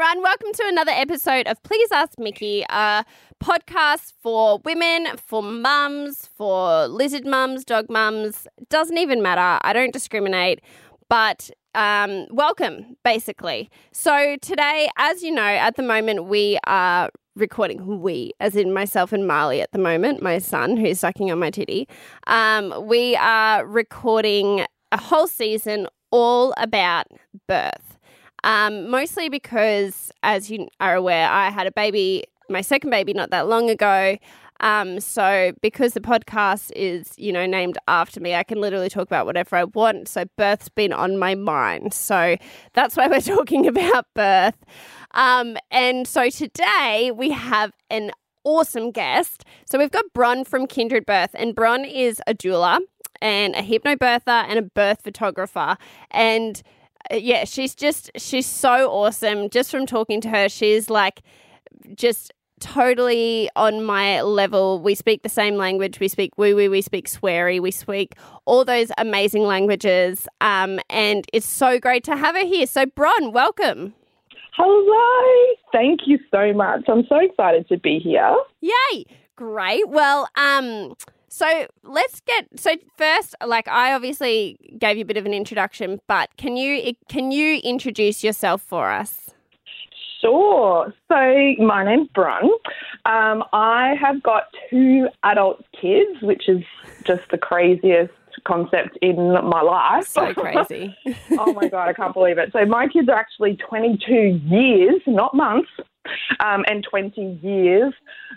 everyone. Welcome to another episode of Please Ask Mickey, a podcast for women, for mums, for lizard mums, dog mums. Doesn't even matter. I don't discriminate. But um, welcome, basically. So, today, as you know, at the moment, we are recording, we, as in myself and Marley at the moment, my son who's sucking on my titty. Um, we are recording a whole season all about birth. Um, mostly because, as you are aware, I had a baby, my second baby, not that long ago. Um, so because the podcast is, you know, named after me, I can literally talk about whatever I want. So birth's been on my mind. So that's why we're talking about birth. Um, and so today we have an awesome guest. So we've got Bron from Kindred Birth, and Bron is a doula and a hypnobirther and a birth photographer. And yeah, she's just, she's so awesome. Just from talking to her, she's like, just totally on my level. We speak the same language. We speak woo woo. We speak sweary. We speak all those amazing languages. Um, and it's so great to have her here. So, Bron, welcome. Hello. Thank you so much. I'm so excited to be here. Yay. Great. Well, um, so let's get so first like I obviously gave you a bit of an introduction, but can you can you introduce yourself for us? Sure. So my name's Bron. Um, I have got two adult kids, which is just the craziest concept in my life. So crazy. oh my God, I can't believe it. So my kids are actually 22 years, not months, um, and 20 years.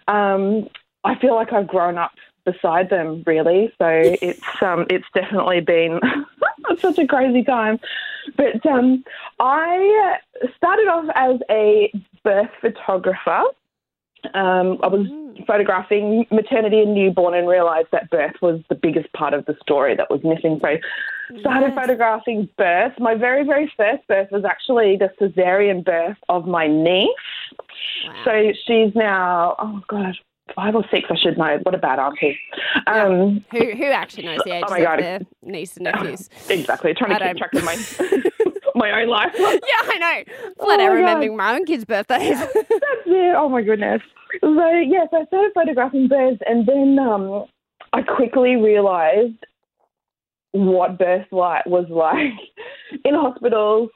Um, I feel like I've grown up beside them, really. So it's um, it's definitely been such a crazy time. But um, I started off as a birth photographer. Um, I was mm. photographing maternity and newborn and realised that birth was the biggest part of the story that was missing. So started yes. photographing birth. My very, very first birth was actually the cesarean birth of my niece. Wow. So she's now, oh God, five or six, I should know. What a bad auntie. Um, yeah. Who who actually knows the age oh of their niece and nephews? exactly. Trying to keep track of my my own life. yeah, I know. Flat oh out remembering my own kids' birthdays. That's it. Oh my goodness. So yes, I started photographing birds, and then um, I quickly realised what birth light was like in hospitals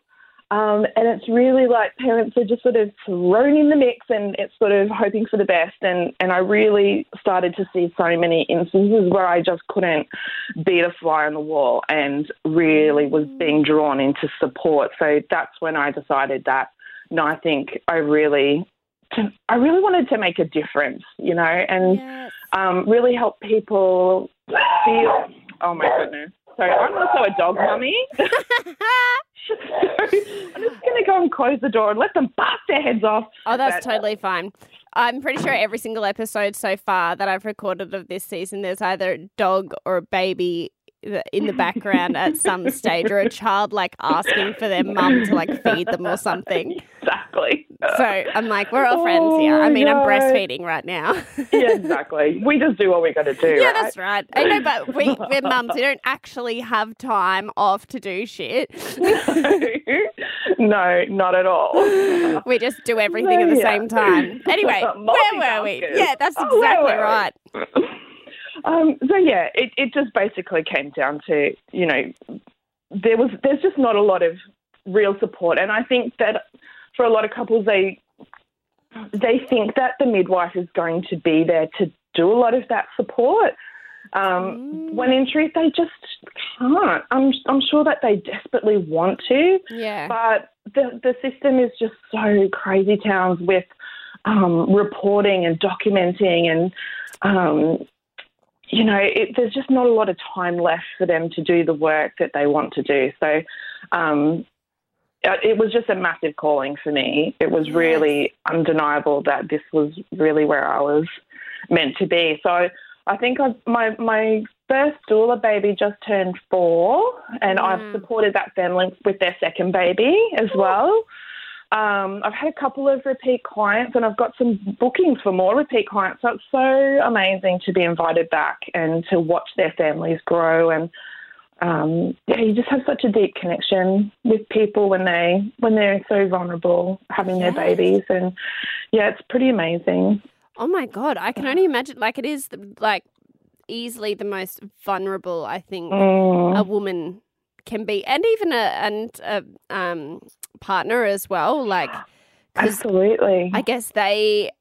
um, and it's really like parents are just sort of thrown in the mix and it's sort of hoping for the best. And, and I really started to see so many instances where I just couldn't beat a fly on the wall and really was being drawn into support. So that's when I decided that, no, I think I really I really wanted to make a difference, you know, and yes. um, really help people feel. Oh my goodness! So I'm also a dog mummy. so I'm just going to go and close the door and let them bust their heads off. Oh, that's but, uh, totally fine. I'm pretty sure every single episode so far that I've recorded of this season, there's either a dog or a baby in the background at some stage or a child like asking for their mum to like feed them or something. Exactly. So I'm like, we're all friends oh here. I oh, mean, God. I'm breastfeeding right now. yeah, exactly. We just do what we got to do. Yeah, right? that's right. I know, but we, we're mums. We don't actually have time off to do shit. no, not at all. We just do everything at the yeah. same time. Anyway, where were we? Yeah, that's oh, exactly oh, right. Um, so yeah, it, it just basically came down to you know there was there's just not a lot of real support, and I think that for a lot of couples they they think that the midwife is going to be there to do a lot of that support. Um, mm. When in truth, they just can't. I'm, I'm sure that they desperately want to. Yeah. But the, the system is just so crazy towns with um, reporting and documenting and um, you know, it, there's just not a lot of time left for them to do the work that they want to do. So um, it was just a massive calling for me. It was really undeniable that this was really where I was meant to be. So I think I've, my my first doula baby just turned four, and mm. I've supported that family with their second baby as well. Um, I've had a couple of repeat clients and I've got some bookings for more repeat clients. So it's so amazing to be invited back and to watch their families grow. And um, yeah, you just have such a deep connection with people when they when they're so vulnerable having their babies, and yeah, it's pretty amazing. Oh my god, I can only imagine. Like it is like easily the most vulnerable I think Mm. a woman can be, and even a and a um, partner as well. Like, Absolutely. I guess they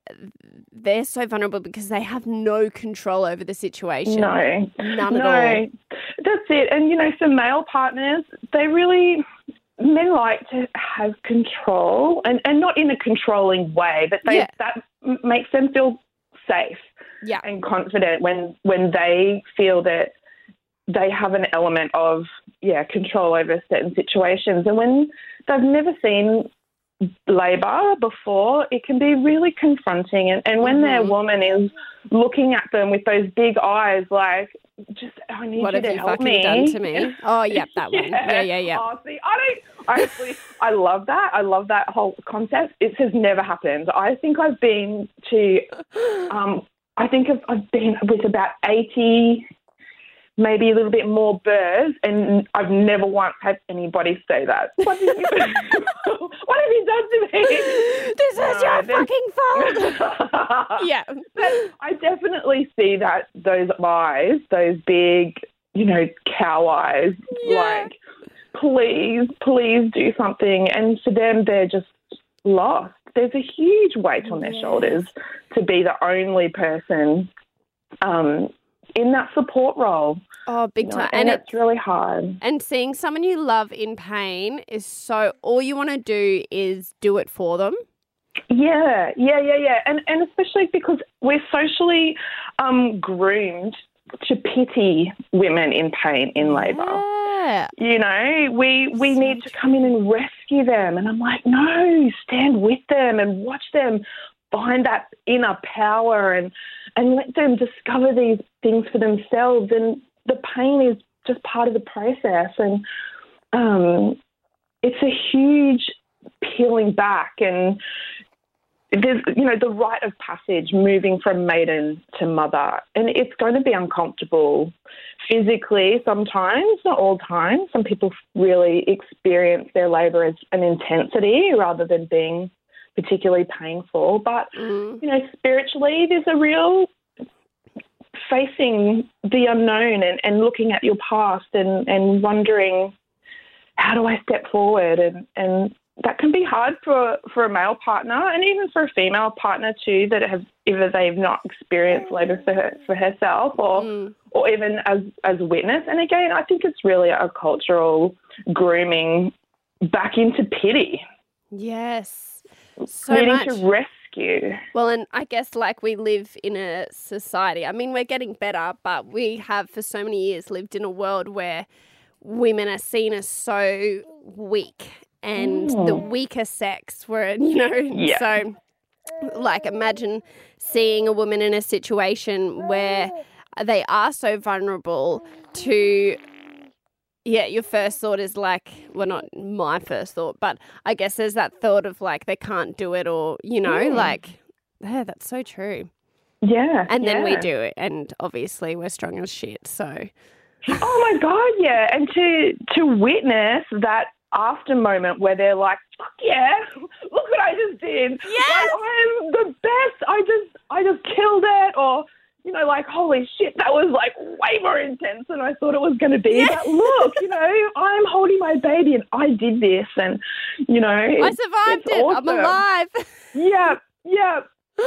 they're so vulnerable because they have no control over the situation. no, none no, at all. that's it. And you know, for male partners, they really men like to have control, and and not in a controlling way, but they Yeah. that makes them feel safe. Yeah. and confident when when they feel that they have an element of yeah control over certain situations and when they've never seen labor before it can be really confronting and, and when their Mhm. woman is looking at them with those big eyes like just i need What you have to you help fucking me done to me? Oh, yep, that one. Yeah, yeah, yeah. Oh, see, I don't. I actually, I love that. I love that whole concept. It has never happened. I think I've been to um, I think I've, I've been with about 80, maybe a little bit more birds, and I've never once had anybody say that. What, you, what have you done to me? this is No, your fucking fault. yeah. I definitely see that those eyes, those big, you know, cow eyes, Yeah. like, please, please do something. And for them, they're just lost. There's a huge weight on their shoulders to be the only person um, in that support role. Oh, big you know, time. and, And it's really hard. And seeing someone you love in pain is so, all you want to do is do it for them. Yeah, yeah, yeah, yeah, and and especially because we're socially um, groomed to pity women in pain in labour. Yeah. You know, we we So need to come in and rescue them, and I'm like, no, stand with them and watch them find that inner power and and let them discover these things for themselves. And the pain is just part of the process, and um, it's a huge peeling back. And there's you know the rite of passage moving from maiden to mother. And it's going to be uncomfortable physically sometimes not all times some people really experience their labor as an intensity rather than being particularly painful but Mm. you know spiritually there's a real facing the unknown and, and looking at your past and, and wondering how do I step forward and, and that can be hard for, for a male partner and even for a female partner too that have either they've not experienced labour for her, for herself or Mm. or even as as a witness. And again, I think it's really a cultural grooming back into pity, Yes. So needing much. to rescue. Well, and I guess like we live in a society, I mean, we're getting better, but we have for so many years lived in a world where women are seen as so weak and the Mm. weaker sex were, you know, Yeah. so like imagine seeing a woman in a situation where they are so vulnerable to yeah your first thought is like well not my first thought but i guess there's that thought of like they can't do it or you know Mm. like yeah that's so true Yeah, and then we do it and obviously we're strong as shit so Oh my god, yeah, and to to witness that after moment where they're like, Fuck yeah, look what I just did. Yes! Like, I'm the best. I just I just killed it, or you know, like holy shit, that was like way more intense than I thought it was going to be. Yeah. But look, you know, I'm holding my baby and I did this, and you know, i survived it i'm alive yeah, yeah.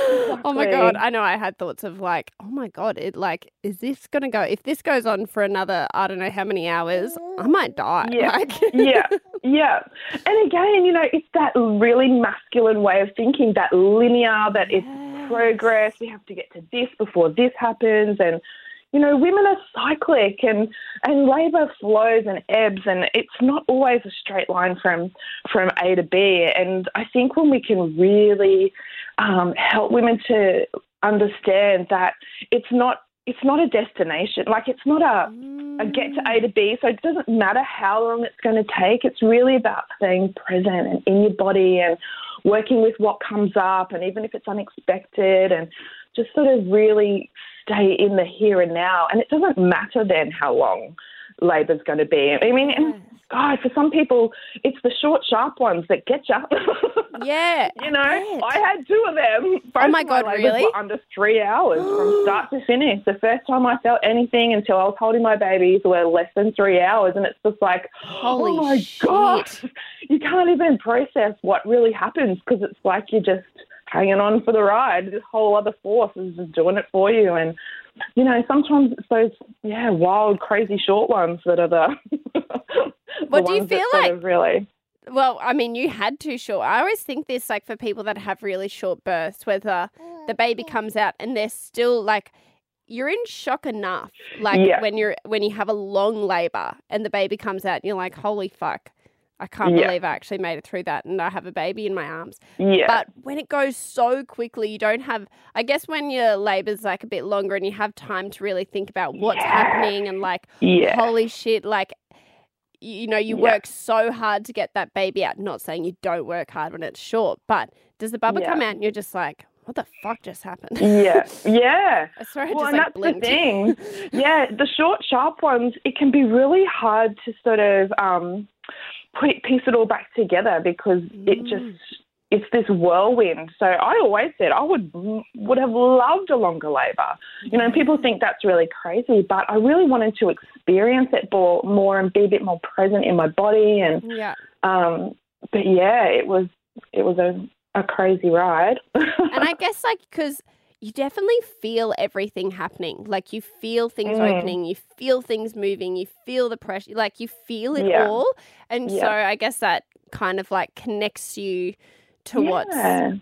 oh my god i know i had thoughts of like oh my god it like is this gonna go if this goes on for another i don't know how many hours i mm. might die Yeah. like yeah, yeah. And again, you know, it's that really masculine way of thinking, that linear, that it's Yes. progress. We have to get to this before this happens, and you know, women are cyclic, and and labour flows and ebbs, and it's not always a straight line from from A to B. And I think when we can really um, help women to understand that it's not it's not a destination, like it's not a a get to A to B. So it doesn't matter how long it's going to take. It's really about staying present and in your body and working with what comes up, and even if it's unexpected, and just sort of really stay in the here and now. And it doesn't matter then how long labour's going to be. I mean, and God, for some people, it's the short, sharp ones that get you. Yeah. you know, I. I had two of them. Oh Both Oh my God, labours really? Under three hours from start to finish. The first time I felt anything until I was holding my babies were less than three hours, and it's just like, oh Holy oh my shit. God, you can't even process what really happens because it's like you're just hanging on for the ride. This whole other force is just doing it for you, and you know, sometimes it's those yeah wild, crazy short ones that are the. the What do you feel sort like- of Really. Well, I mean, you had too short. I always think this, like, for people that have really short births, whether the baby comes out and they're still like, you're in shock enough, like Yeah. when you're when you have a long labor and the baby comes out, and you're like, holy fuck, I can't Yeah. believe I actually made it through that, and I have a baby in my arms. Yeah. But when it goes so quickly, you don't have. I guess when your labor's like a bit longer and you have time to really think about what's Yeah. happening and like, yeah. holy shit, like, you, know, you work so hard to get that baby out. Not saying you don't work hard when it's short, but does the bubble come out and you're just like, what the fuck just happened? yeah. Yeah. I swear I Well, just and like that's blinked. the thing. Yeah, the short, sharp ones, it can be really hard to sort of um, put, piece it all back together because it Mm. just it's this whirlwind. So I always said I would would have loved a longer labour. You know, people think that's really crazy, but I really wanted to experience it more, more and be a bit more present in my body. And yeah. um, but yeah, it was it was a a crazy ride. And I guess like because you definitely feel everything happening. Like you feel things Mm. opening, you feel things moving, you feel the pressure. Like you feel it Yeah. all, and so I guess that kind of like connects you to what's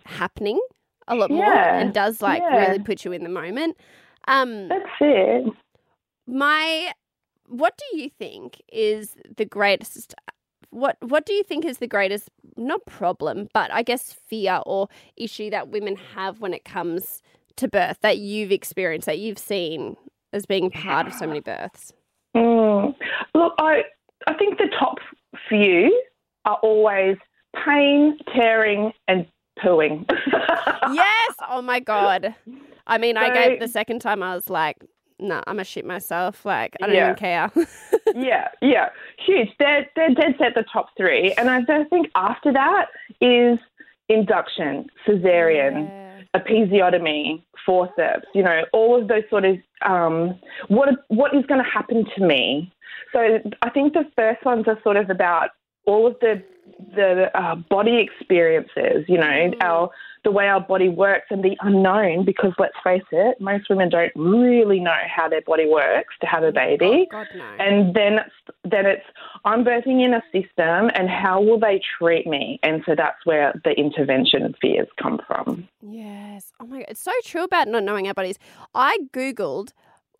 happening a lot more, and does like Yeah. really put you in the moment. Um, That's it. my, what do you think is the greatest? What What do you think is the greatest not problem, but I guess fear or issue that women have when it comes to birth that you've experienced that you've seen as being part of so many births? Mm. Look, I I think the top few are always pain, tearing, and pooing. yes. Oh my god. I mean, I gave the second time. I was like, no, I'm a shit myself. Like, I don't Yeah. even care. yeah, yeah, huge. They're they're dead set the top three, and I don't think after that is induction, cesarean. Yeah. Episiotomy, forceps, you know, all of those sort of um, what what is going to happen to me. So I think the first ones are sort of about all of the the uh, body experiences, you know, Mm. our the way our body works and the unknown. Because let's face it, most women don't really know how their body works to have a oh baby. Oh, God no. And then it's, then it's I'm birthing in a system, and how will they treat me? And so that's where the intervention fears come from. Yes. Oh my god, it's so true about not knowing our bodies. I googled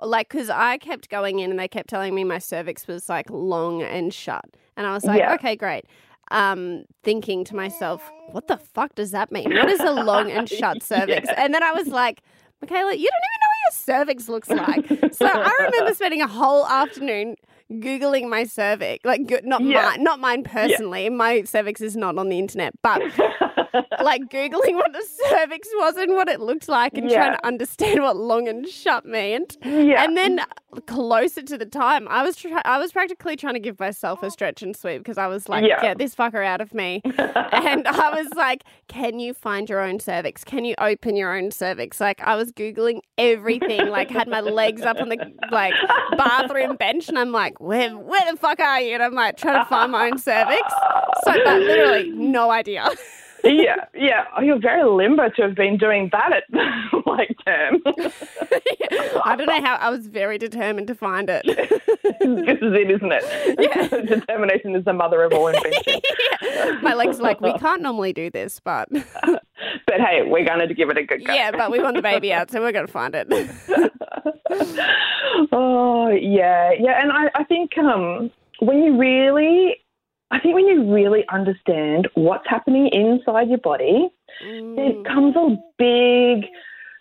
like cuz I kept going in and they kept telling me my cervix was like long and shut. And I was like, Yeah. okay, great. Um thinking to myself, what the fuck does that mean? What is a long and shut cervix? And then I was like, Michaela, you don't even know what your cervix looks like. So I remember spending a whole afternoon googling my cervix, like not Yeah. mine, not mine personally. My cervix is not on the internet, but like googling what the cervix was and what it looked like and trying to understand what long and shut meant. yeah. And then uh, closer to the time, I was try- I was practically trying to give myself a stretch and sweep because I was like, Yeah. get this fucker out of me. and I was like, can you find your own cervix? Can you open your own cervix? Like I was googling everything, like had my legs up on the like bathroom bench, and I'm like, where where the fuck are you? And I'm like trying to find my own cervix. So, but literally no idea. yeah, yeah. Oh, you're very limber to have been doing that at like term. I don't know how. I was very determined to find it. this is it, isn't it? Yeah. Determination is the mother of all invention. My legs like, we can't normally do this, but But hey, we're going to give it a good go. yeah, but we want the baby out, so we're going to find it. oh yeah, yeah, and I, I think um, when you really, I think when you really understand what's happening inside your body, Mm. there comes a big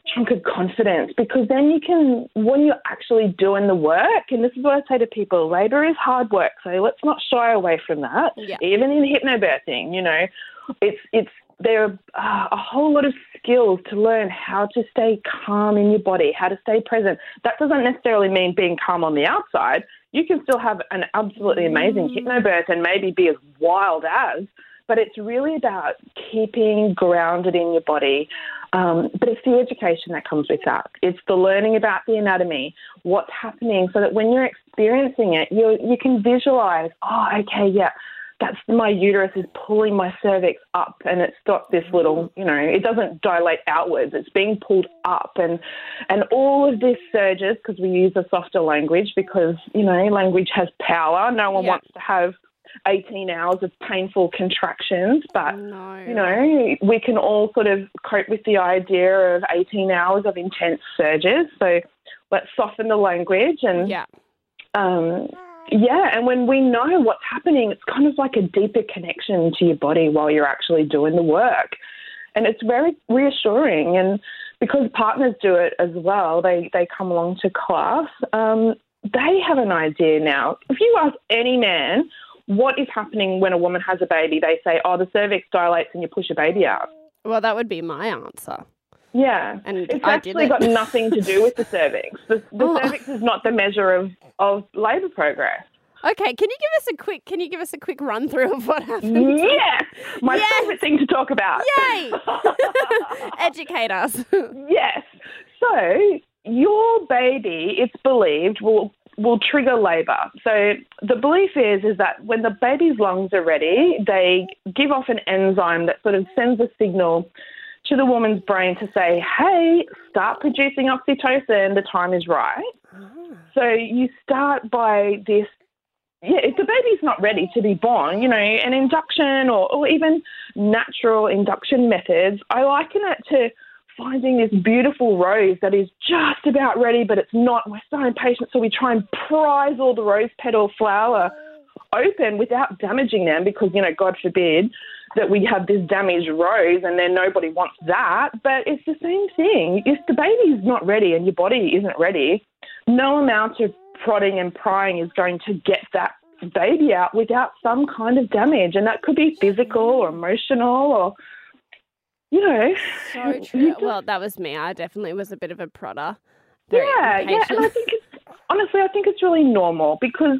chunk of confidence because then you can, when you're actually doing the work, and this is what I say to people: labor is hard work, so let's not shy away from that. Yeah. Even in hypnobirthing, you know, it's it's there are uh, a whole lot of skills to learn how to stay calm in your body, how to stay present. That doesn't necessarily mean being calm on the outside. You can still have an absolutely amazing hypnobirth and maybe be as wild as, but it's really about keeping grounded in your body. Um, but it's the education that comes with that. It's the learning about the anatomy, what's happening, so that when you're experiencing it, you you can visualize. Oh, okay, yeah, that's my uterus is pulling my cervix up, and it's got this little, you know, it doesn't dilate outwards. It's being pulled up, and and all of this surges because we use a softer language because you know language has power. No one Yeah. wants to have 18 hours of painful contractions, but No. you know, we can all sort of cope with the idea of 18 hours of intense surges. So let's soften the language and Yeah. um, yeah, and when we know what's happening, it's kind of like a deeper connection to your body while you're actually doing the work. And it's very reassuring. And because partners do it as well, they, they come along to class, um, they have an idea now. If you ask any man what is happening when a woman has a baby, they say, oh, the cervix dilates and you push a baby out. Well, that would be my answer. Yeah. And It's I actually it. got nothing to do with the cervix. The, the Oh. cervix is not the measure of, of labour progress. Okay, can you give us a quick? Can you give us a quick run through of what happened? Yes, my Yes. favourite thing to talk about. Yay! Educate us. yes. So your baby, it's believed, will will trigger labour. So the belief is is that when the baby's lungs are ready, they give off an enzyme that sort of sends a signal to the woman's brain to say, "Hey, start producing oxytocin. The time is right." Ah. So you start by this. Yeah, if the baby's not ready to be born, you know, an induction or, or even natural induction methods, I liken it to finding this beautiful rose that is just about ready, but it's not. We're so impatient, so we try and prise all the rose petal flower open without damaging them because, you know, God forbid that we have this damaged rose and then nobody wants that. But it's the same thing. If the baby's not ready and your body isn't ready, no amount of prodding and prying is going to get that baby out without some kind of damage. And that could be physical or emotional or, you know. So true. just- Well, that was me. I definitely was a bit of a prodder. Yeah, yeah, and I think it's honestly, I think it's really normal because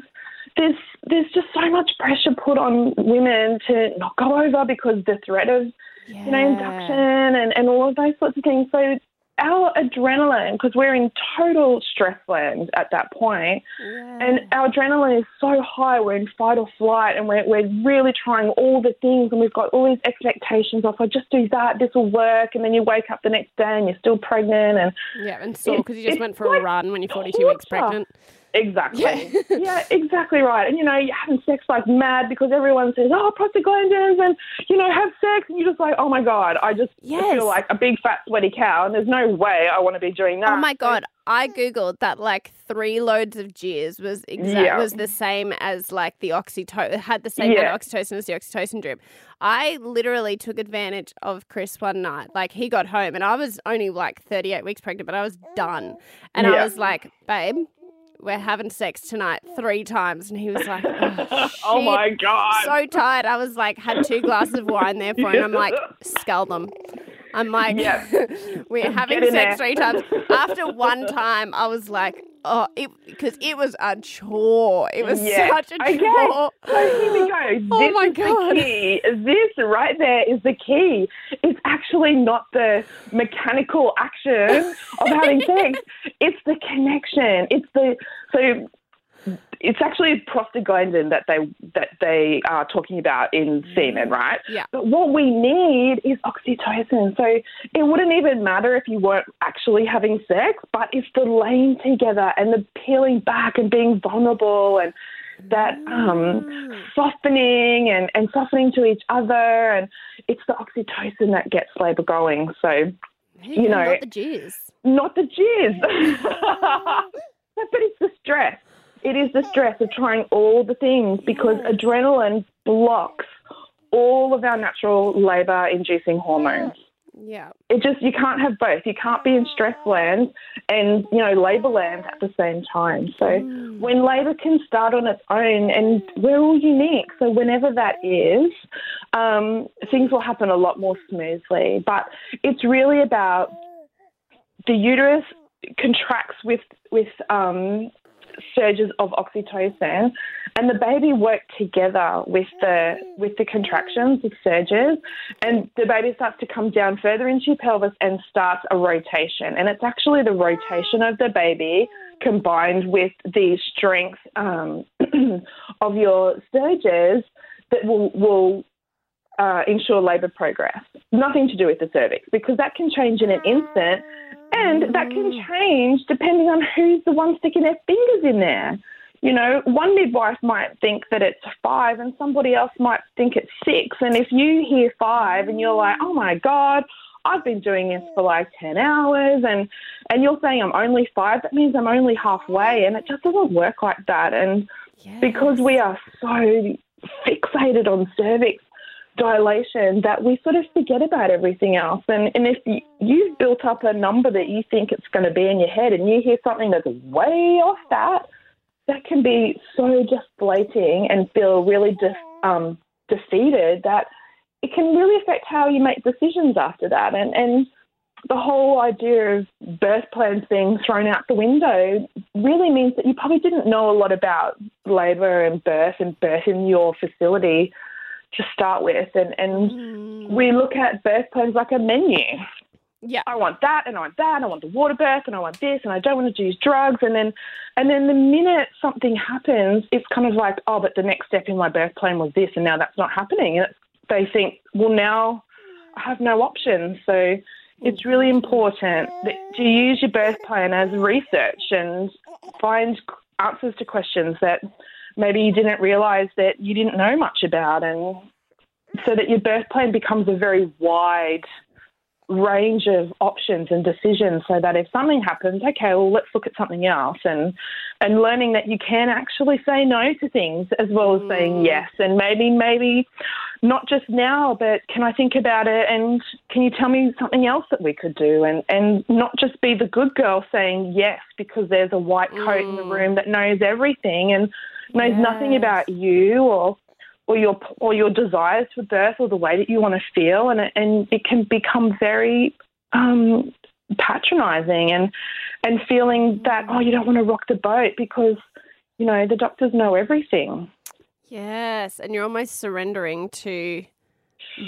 there's there's just so much pressure put on women to not go over because the threat of you know induction and, and all of those sorts of things. So our adrenaline, because we're in total stress land at that point, Yeah. and our adrenaline is so high, we're in fight or flight, and we're, we're really trying all the things, and we've got all these expectations of, I just do that, this will work, and then you wake up the next day and you're still pregnant, and yeah, and sore because you just went for a run when you're 42 weeks pregnant. Exactly. Yeah. Yeah. exactly right. And you know, you're having sex like mad because everyone says, "Oh, prostaglandins," and you know, have sex, and you're just like, "Oh my god, I just Yes. feel like a big fat sweaty cow," and there's no way I want to be doing oh that. Oh my god! I googled that like three loads of jizz was exact Yeah. was the same as like the oxytocin had the same Yeah. amount of oxytocin as the oxytocin drip. I literally took advantage of Chris one night. Like he got home and I was only like 38 weeks pregnant, but I was done. And I was like, babe, we're having sex tonight three times, and he was like, oh, oh my god. So tired. I was like, had two glasses of wine there for him. I'm like, scull them. I'm like, Yeah. we're having sex there. three times. After one time, I was like, oh, it because it was a chore. It was Yeah. such a Okay. chore. So here we go. Oh this my is God. the key. This right there is the key. It's actually not the mechanical action of having sex. It's the connection. It's the so it's actually prostaglandin that they that they are talking about in mm. semen, right? Yeah. But what we need is oxytocin. So it wouldn't even matter if you weren't actually having sex, but it's the laying together and the peeling back and being vulnerable and that um, mm. softening and, and softening to each other and it's the oxytocin that gets labour going. So you know- not the jizz. not the jizz. Mm. but it's the stress. It is the stress of trying all the things because adrenaline blocks all of our natural labour inducing hormones. Yeah. It just you can't have both. You can't be in stress land and you know labour land at the same time. So when labour can start on its own, and we're all unique. So whenever that is, um, things will happen a lot more smoothly. But it's really about the uterus contracts with with um, surges of oxytocin, and the baby work together with the with the contractions, the surges, and the baby starts to come down further into your pelvis and starts a rotation. And it's actually the rotation of the baby combined with the strength um, of your surges that will will uh, ensure labour progress. Nothing to do with the cervix because that can change in an instant, and that can mm. change depending on who's the one sticking their fingers in there. You know, one midwife might think that it's five, and somebody else might think it's six. And if you hear five and you're like, oh my God, I've been doing this for like 10 hours and, and you're saying I'm only five, that means I'm only halfway. And it just doesn't work like that. And yes. because we are so fixated on cervix dilation that we sort of forget about everything else. And, and if you, you've built up a number that you think it's going to be in your head and you hear something that's way off that, that can be so deflating and feel really um, defeated that it can really affect how you make decisions after that. And, and the whole idea of birth plans being thrown out the window really means that you probably didn't know a lot about labour and birth and birth in your facility to start with. And, and mm. we look at birth plans like a menu. Yeah. I want that and I want that and I want the water birth and I want this and I don't want to use drugs and then and then the minute something happens, it's kind of like, oh, but the next step in my birth plan was this and now that's not happening. And it's they think, well, now I have no options. So it's really important that to use your birth plan as research and find answers to questions that maybe you didn't realize that you didn't know much about and so that your birth plan becomes a very wide range of options and decisions so that if something happens, okay, well, let's look at something else and and learning that you can actually say no to things as well as mm. saying yes and maybe maybe not just now, but can I think about it and can you tell me something else that we could do and and not just be the good girl saying yes because there's a white coat mm. in the mm. room that knows everything and knows yes. nothing about you or or your or your desires for birth or the way that you want to feel, and it, and it can become very um, patronizing and and feeling that oh you don't want to rock the boat because you know the doctors know everything. Yes, and you're almost surrendering to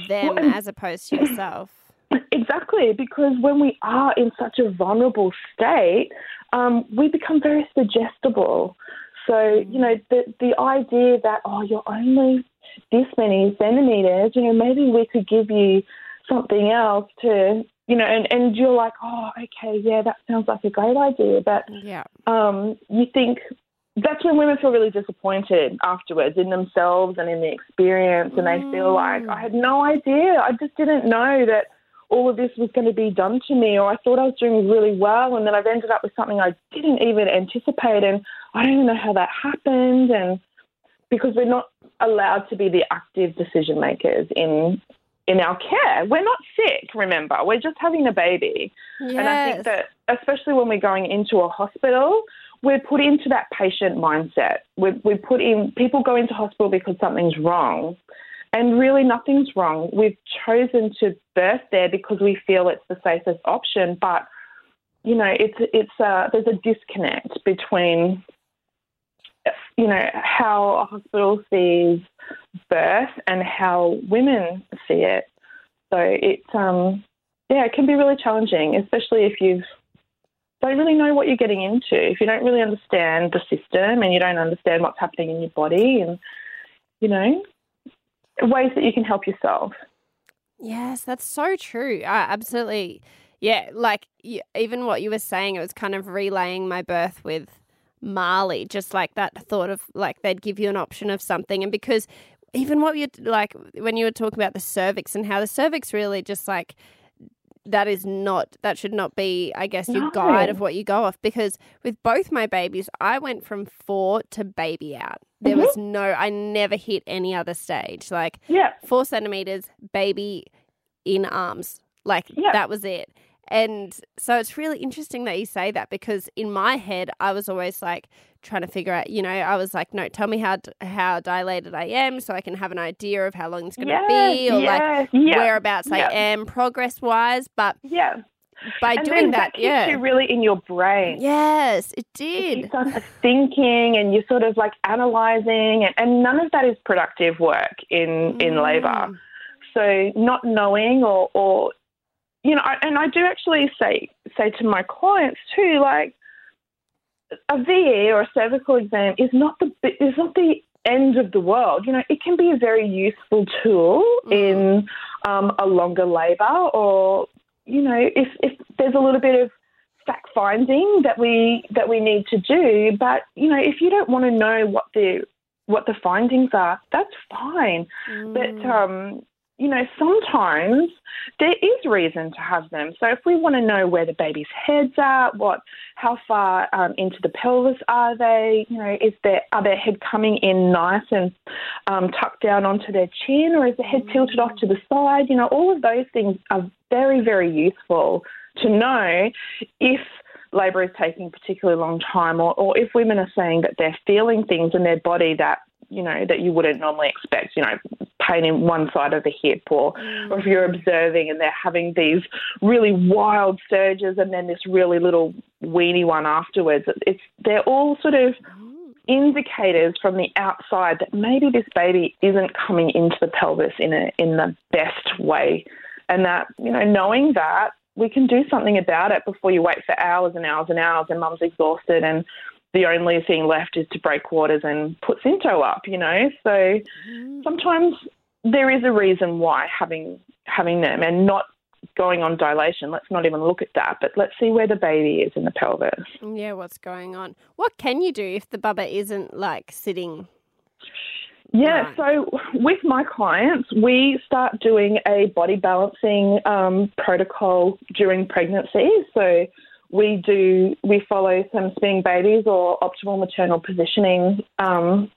them well, as opposed to yourself. Exactly, because when we are in such a vulnerable state, um, we become very suggestible. So, you know, the, the idea that, oh, you're only this many centimeters, you know, maybe we could give you something else to, you know, and, and you're like, oh, okay, yeah, that sounds like a great idea. But yeah. um, you think that's when women feel really disappointed afterwards in themselves and in the experience. And they feel like, mm. I had no idea. I just didn't know that all of this was going to be done to me, or I thought I was doing really well, and then I've ended up with something I didn't even anticipate, and I don't even know how that happened. And because we're not allowed to be the active decision makers in in our care. We're not sick, remember. We're just having a baby. Yes. And I think that especially when we're going into a hospital, we're put into that patient mindset. We're, we put in people go into hospital because something's wrong. And really, nothing's wrong. We've chosen to birth there because we feel it's the safest option. But you know, it's it's uh, there's a disconnect between you know how a hospital sees birth and how women see it. So it's um yeah, it can be really challenging, especially if you don't really know what you're getting into. If you don't really understand the system and you don't understand what's happening in your body, and you know ways that you can help yourself. Yes, that's so true. Absolutely. Yeah, like even what you were saying, it was kind of relaying my birth with Marley, just like that thought of like they'd give you an option of something. And because even what you like when you were talking about the cervix and how the cervix really just like that is not that should not be i guess your no. guide of what you go off because with both my babies i went from four to baby out there mm-hmm. was no i never hit any other stage like yeah. four centimeters baby in arms like yeah. that was it and so it's really interesting that you say that because in my head, I was always like trying to figure out, you know, I was like, no, tell me how how dilated I am so I can have an idea of how long it's going to yes, be or yes, like whereabouts I am progress wise. But yeah. By and doing that, keeps yeah. you really in your brain. Yes, it It did. keeps us thinking and you're sort of like analysing and, and none of that is productive work in, in labour. Mm. So not knowing or, or you know, I- and I do actually say say to my clients too, like a VE or a cervical exam is not the is not the end of the world. You know, it can be a very useful tool Mm. in um, a longer labour, or you know, if if there's a little bit of fact finding that we that we need to do. But you know, if you don't want to know what the what the findings are, that's fine. But Mm. um, you know, sometimes there is reason to have them. So if we want to know where the baby's head's at, what, how far um, into the pelvis are they? You know, is there are their head coming in nice and um, tucked down onto their chin, or is the head tilted off to the side? You know, all of those things are very very useful to know if labour is taking a particularly long time, or, or if women are saying that they're feeling things in their body that you know that you wouldn't normally expect. You know, pain in one side of the hip, or or if you're observing and they're having these really wild surges and then this really little weeny one afterwards. It's they're all sort of indicators from the outside that maybe this baby isn't coming into the pelvis in a in the best way, and that you know knowing that we can do something about it before you wait for hours and hours and hours and mum's exhausted and the only thing left is to break waters and put Synto up, you know. So mm. sometimes there is a reason why having having them and not going on dilation. Let's not even look at that, but let's see where the baby is in the pelvis. Yeah, what's going on? What can you do if the bubba isn't like sitting? Yeah, Right. so with my clients, we start doing a body balancing um, protocol during pregnancy. So we do we follow some spinning babies or optimal maternal positioning um,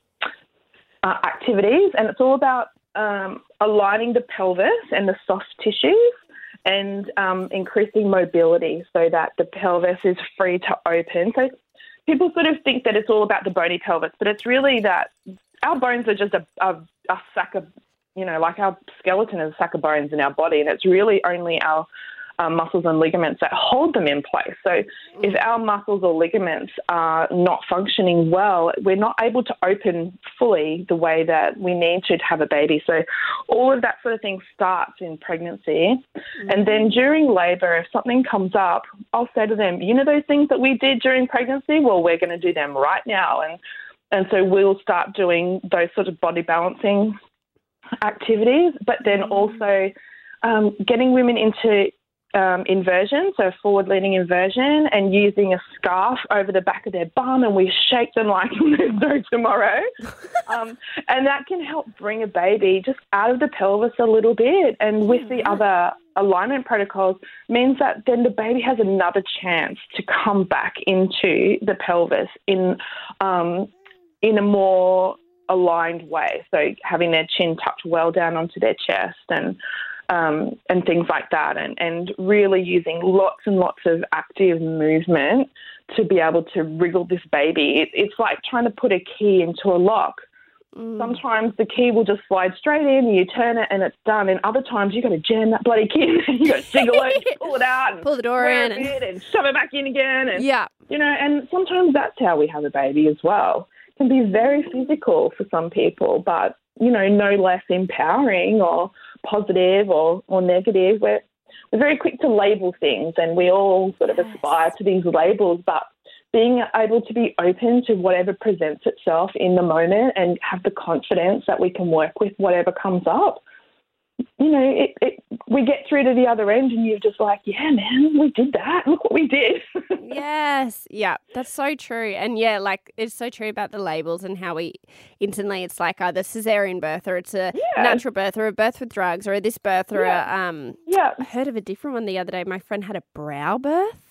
uh, activities, and it's all about um, aligning the pelvis and the soft tissues and um, increasing mobility so that the pelvis is free to open. So people sort of think that it's all about the bony pelvis, but it's really that our bones are just a, a, a sack of, you know, like our skeleton is a sack of bones in our body, and it's really only our um, muscles and ligaments that hold them in place. So if our muscles or ligaments are not functioning well, we're not able to open fully the way that we need to to have a baby. So all of that sort of thing starts in pregnancy. And then during labour, if something comes up, I'll say to them, you know those things that we did during pregnancy? Well, we're going to do them right now. And and so we'll start doing those sort of body balancing activities, but then also um, getting women into um, inversion, so forward leaning inversion, and using a scarf over the back of their bum, and we shake them like there's no tomorrow. um, and that can help bring a baby just out of the pelvis a little bit. And with the other alignment protocols, means that then the baby has another chance to come back into the pelvis in um, in a more aligned way. So having their chin tucked well down onto their chest and um, and things like that, and, and really using lots and lots of active movement to be able to wriggle this baby. It, it's like trying to put a key into a lock. Mm. Sometimes the key will just slide straight in, and you turn it, and it's done. And other times you've got to jam that bloody key, in, you got to jiggle it, and pull it out, and Pull the door in and- and shove it back in again, and Yeah. you know, and sometimes that's how we have a baby as well. It can be very physical for some people, but you know, no less empowering or positive or, or negative. We're we're very quick to label things and we all sort of Yes. aspire to these labels, but being able to be open to whatever presents itself in the moment and have the confidence that we can work with whatever comes up. You know, it, it, we get through to the other end and you're just like, yeah, man, we did that. Look what we did. Yes. Yeah. That's so true. And yeah, like it's so true about the labels and how we instantly it's like either cesarean birth or it's a Yeah. natural birth or a birth with drugs or this birth or Yeah. a um yeah. I heard of a different one the other day. My friend had a brow birth.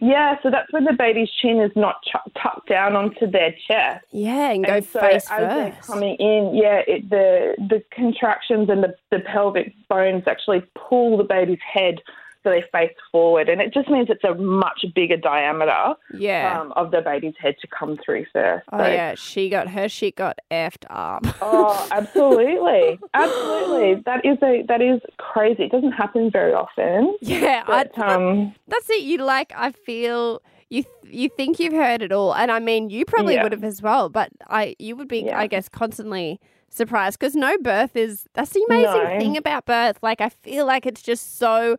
Yeah, so that's when the baby's chin is not ch- tucked down onto their chest. Yeah, and go and so face as they're coming in, yeah, it, the the contractions and the, the pelvic bones actually pull the baby's head so they face forward, and it just means it's a much bigger diameter Yeah. um, of the baby's head to come through first. oh So- yeah, she got her shit got effed up. Oh, absolutely, absolutely. That is a that is crazy. It doesn't happen very often. yeah, I, But um, that's it. You like, I feel you th- you think you've heard it all, and I mean, you probably Yeah. would have as well. But I, you would be, Yeah. I guess, constantly surprised because no birth is. That's the amazing No. thing about birth. Like, I feel like it's just so.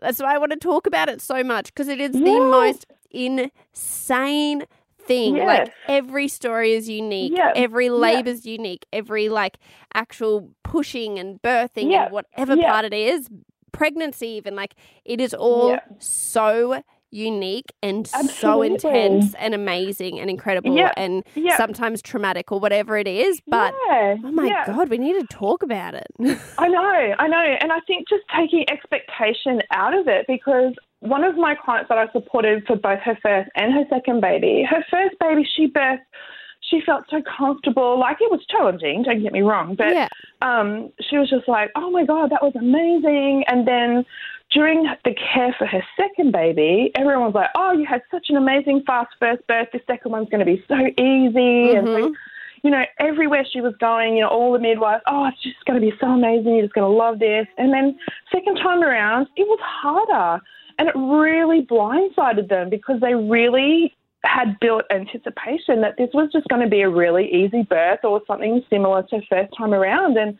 That's why I want to talk about it so much because it is the most insane thing. Like every story is unique. Yeah. Every labor is unique. Every like actual pushing and birthing and whatever part it is, pregnancy even like it is all so unique and so intense and amazing and incredible Yeah. and Yeah. sometimes traumatic or whatever it is. But yeah, oh my yeah. god, we need to talk about it. I know, I know. And I think just taking expectation out of it because one of my clients that I supported for both her first and her second baby, her first baby, she birthed, she felt so comfortable. Like it was challenging, don't get me wrong, but yeah. um, she was just like, oh my God, that was amazing. And then during the care for her second baby, everyone was like, oh, you had such an amazing fast first birth. The second one's going to be so easy. And Mhm. so, you know, everywhere she was going, you know, all the midwives, oh, it's just going to be so amazing. You're just going to love this. And then second time around, it was harder. And it really blindsided them because they really had built anticipation that this was just going to be a really easy birth or something similar to first time around. And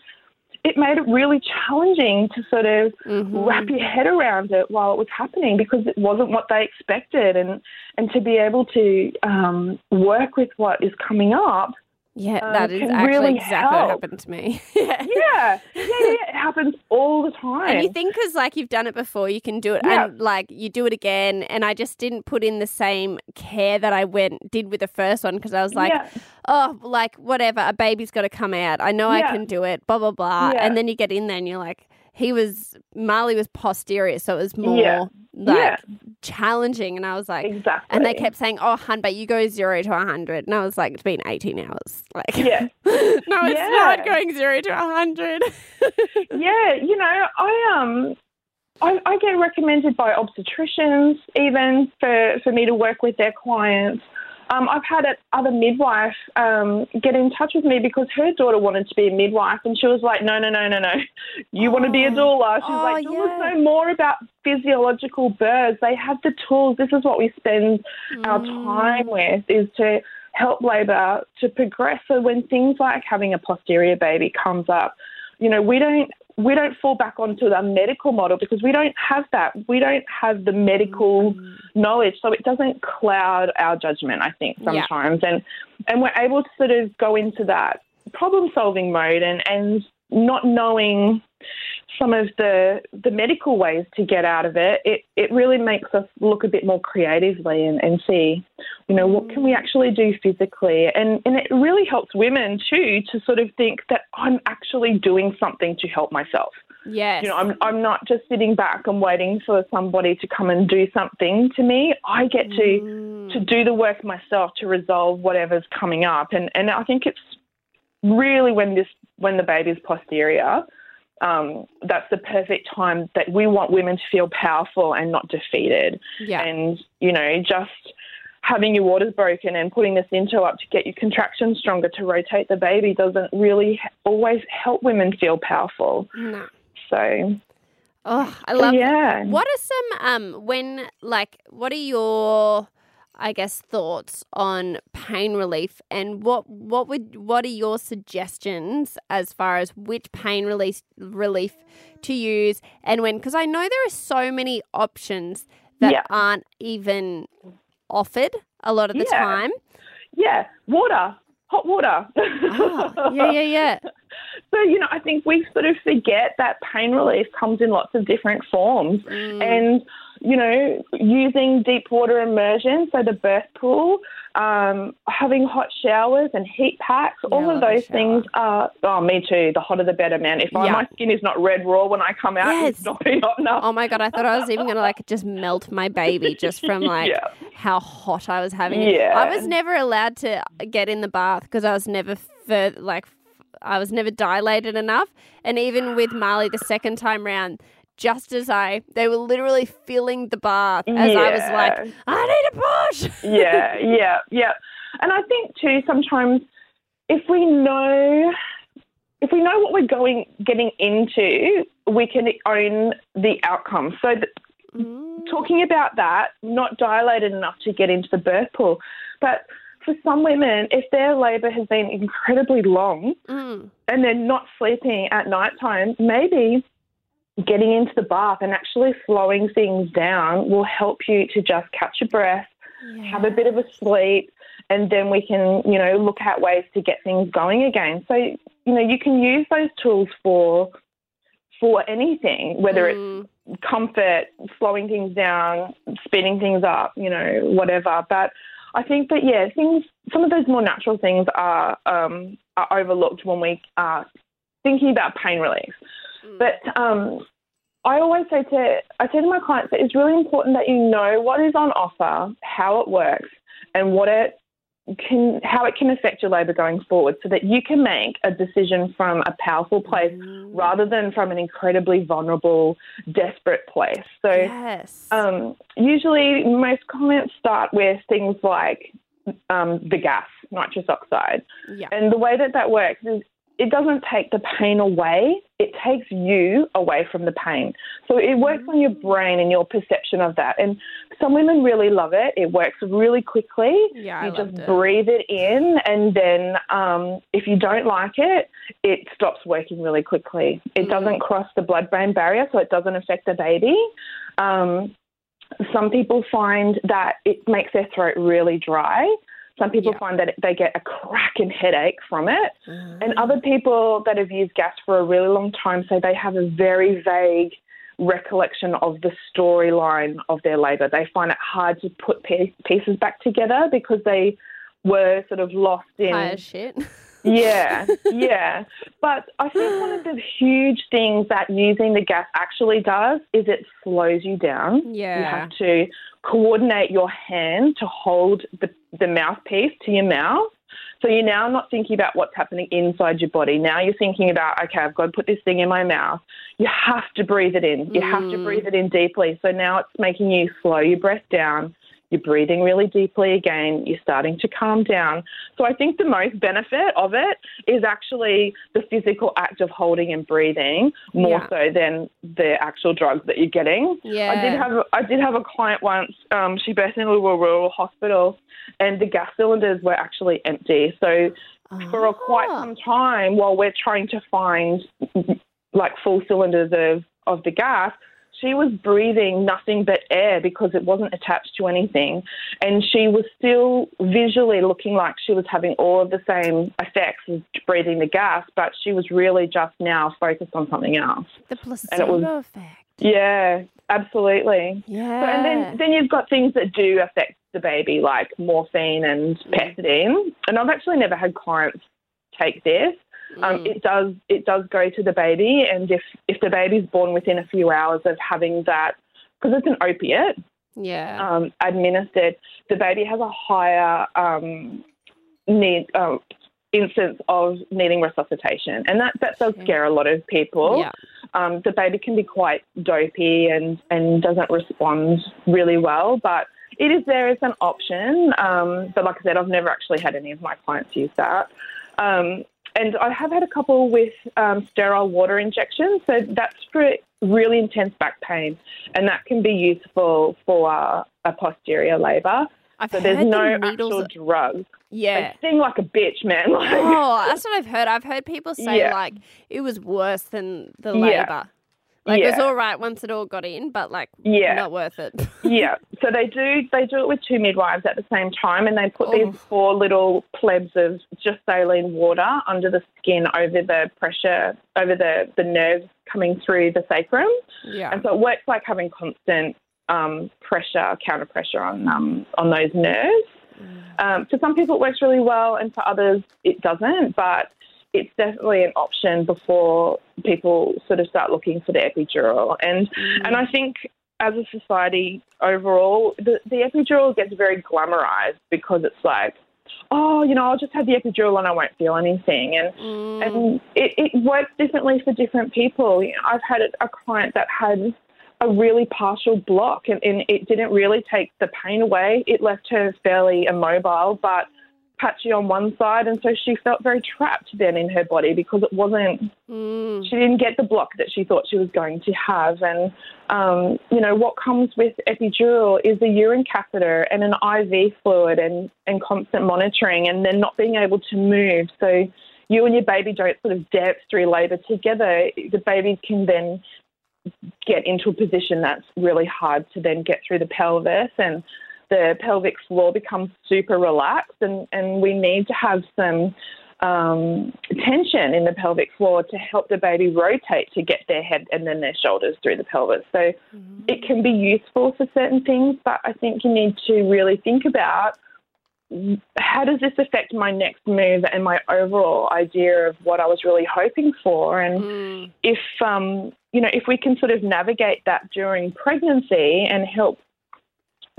it made it really challenging to sort of Mhm. wrap your head around it while it was happening because it wasn't what they expected and and to be able to um, work with what is coming up Yeah, um, that is actually really exactly what happened to me. yeah. yeah yeah, yeah it happens all the time And you think because like you've done it before, you can do it, Yeah. and like you do it again. And I just didn't put in the same care that I went did with the first one because I was like, yeah, oh, like whatever, a baby's got to come out. I know I can do it. Blah blah blah. And then you get in there and you're like, he was Marley was posterior, so it was more Yeah. like Yeah. challenging. And I was like, exactly and they kept saying, oh, hun, but you go zero to a hundred, and I was like, it's been eighteen hours. Like, yeah no, it's Yeah. not going zero to a hundred. yeah you know I um I, I get recommended by obstetricians even for, for me to work with their clients. Um, I've had other midwife um, get in touch with me because her daughter wanted to be a midwife, and she was like, "No, no, no, no, no, you want to be a Oh. doula." She's Oh, like, "Doulas yeah. know more about physiological births. They have the tools. This is what we spend our Mm. time with is to help labour to progress. So when things like having a posterior baby comes up, you know, we don't we don't fall back onto the medical model because we don't have that. We don't have the medical Mm. knowledge, so it doesn't cloud our judgment. I think Yeah. sometimes, and and we're able to sort of go into that problem solving mode and and not knowing some of the the medical ways to get out of it, it, it really makes us look a bit more creatively and, and see, you know, what can we actually do physically? And and it really helps women too to sort of think that I'm actually doing something to help myself. Yes. You know, I'm I'm not just sitting back and waiting for somebody to come and do something to me. I get to Mm. to do the work myself to resolve whatever's coming up. And and I think it's really when this when the baby's posterior, um, that's the perfect time that we want women to feel powerful and not defeated. yeah. And you know, just having your waters broken and putting the Synto up to get your contractions stronger to rotate the baby doesn't really always help women feel powerful. no. So Oh, I love yeah. What are some um when like what are your I guess thoughts on pain relief and what what would what are your suggestions as far as which pain relief relief to use and when because I know there are so many options that Yeah. aren't even offered a lot of the Yeah. time. Yeah, water, hot water. Oh, yeah, yeah, yeah. So, you know, I think we sort of forget that pain relief comes in lots of different forms. Mm. And, you know, using deep water immersion, so the birth pool, um, having hot showers and heat packs, Yeah, all of those things are, oh, me too. The hotter the better, man. If I- Yeah. my skin is not red raw when I come out, Yes. it's not hot enough. Oh my god, I thought I was even gonna like just melt my baby just from like Yeah. how hot I was having it. Yeah. I was never allowed to get in the bath because I was never fur- like I was never dilated enough. And even with Marley the second time round, just as I, they were literally filling the bath as I was like, I need a push. yeah, yeah, yeah. And I think too sometimes if we know if we know what we're going getting into, we can own the outcome. So th- Mm. talking about that, not dilated enough to get into the birth pool, but for some women, if their labour has been incredibly long Mm. and they're not sleeping at night time, maybe getting into the bath and actually slowing things down will help you to just catch your breath, have a bit of a sleep, and then we can, you know, look at ways to get things going again. So, you know, you can use those tools for for anything, whether it's Mm. comfort, slowing things down, speeding things up, you know, whatever. But I think that yeah, things some of those more natural things are um, are overlooked when we are thinking about pain relief. Mm. But um, I always say to I say to my clients that it's really important that you know what is on offer, how it works, and what it can how it can affect your labour going forward, so that you can make a decision from a powerful place Mm. rather than from an incredibly vulnerable, desperate place. So, yes. um, usually, most comments start with things like um, the gas, nitrous oxide. yeah. And the way that that works is it doesn't take the pain away, it takes you away from the pain. So, it works on your brain and your perception of that. And some women really love it, it works really quickly Yeah, I you loved just it. breathe it in, and then um, if you don't like it, it stops working really quickly. It Mm. doesn't cross the blood brain barrier, so it doesn't affect the baby. Um, some people find that it makes their throat really dry. Some people Yeah. find that they get a cracking headache from it. Mm. And other people that have used gas for a really long time say they have a very vague recollection of the storyline of their labour. They find it hard to put pie- pieces back together because they were sort of lost in. High as shit. Yeah, yeah. But I think one of the huge things that using the gas actually does is it slows you down. Yeah. You have to coordinate your hand to hold the, the mouthpiece to your mouth. So you're now not thinking about what's happening inside your body. Now you're thinking about, okay, I've got to put this thing in my mouth. You have to breathe it in. You have to Mm. breathe it in deeply. So now it's making you slow your breath down. You're breathing really deeply again. You're starting to calm down. So I think the most benefit of it is actually the physical act of holding and breathing more Yeah. so than the actual drugs that you're getting. Yeah. I did have I did have a client once. Um, she birthed in a little rural hospital, and the gas cylinders were actually empty. So for a quite Ah. some time, while we're trying to find like full cylinders of of the gas, she was breathing nothing but air because it wasn't attached to anything, and she was still visually looking like she was having all of the same effects as breathing the gas, but she was really just now focused on something else. the it placebo was- effect. Yeah, absolutely. Yeah. So, and then, then you've got things that do affect the baby, like morphine and pethidine. And I've actually never had clients take this. Um, Mm. it does it does go to the baby, and if if the baby's born within a few hours of having that, because it's an opiate yeah. um, administered, the baby has a higher um, need um, instance of needing resuscitation, and that that does scare a lot of people yeah. um, the baby can be quite dopey and, and doesn't respond really well, but it is there as an option. Um, but like I said, I've never actually had any of my clients use that. Um, and I have had a couple with um, sterile water injections. So that's for really intense back pain, and that can be useful for uh, a posterior labour. I've So there's no the actual drug. yeah. They sting like a bitch, man. Like, Oh, that's what I've heard. I've heard people say Yeah. like it was worse than the Yeah. Like it was all right once it all got in, but like Yeah. not worth it. yeah. So they do they do it with two midwives at the same time, and they put Oh. these four little blebs of just saline water under the skin over the pressure over the the nerves coming through the sacrum, yeah. and so it works like having constant um, pressure, counter pressure on um, on those nerves. Um, for some people, it works really well, and for others, it doesn't. But it's definitely an option before people sort of start looking for the epidural. And and I think as a society overall, the, the epidural gets very glamorized because it's like oh, you know, I'll just have the epidural and I won't feel anything. And Mm. and it, it works differently for different people. You know, I've had a client that had a really partial block and, and it didn't really take the pain away. It left her fairly immobile, but patchy on one side. And so she felt very trapped then in her body because it wasn't Mm. she didn't get the block that she thought she was going to have. And, um, you know, what comes with epidural is a urine catheter and an IV fluid and, and constant monitoring and then not being able to move. So you and your baby don't sort of dance through labour together. The baby can then get into a position that's really hard to then get through the pelvis and the pelvic floor becomes super relaxed and, and we need to have some um, tension in the pelvic floor to help the baby rotate to get their head and then their shoulders through the pelvis. So it can be useful for certain things, but I think you need to really think about how does this affect my next move and my overall idea of what I was really hoping for and Mm. if um, you know if we can sort of navigate that during pregnancy and help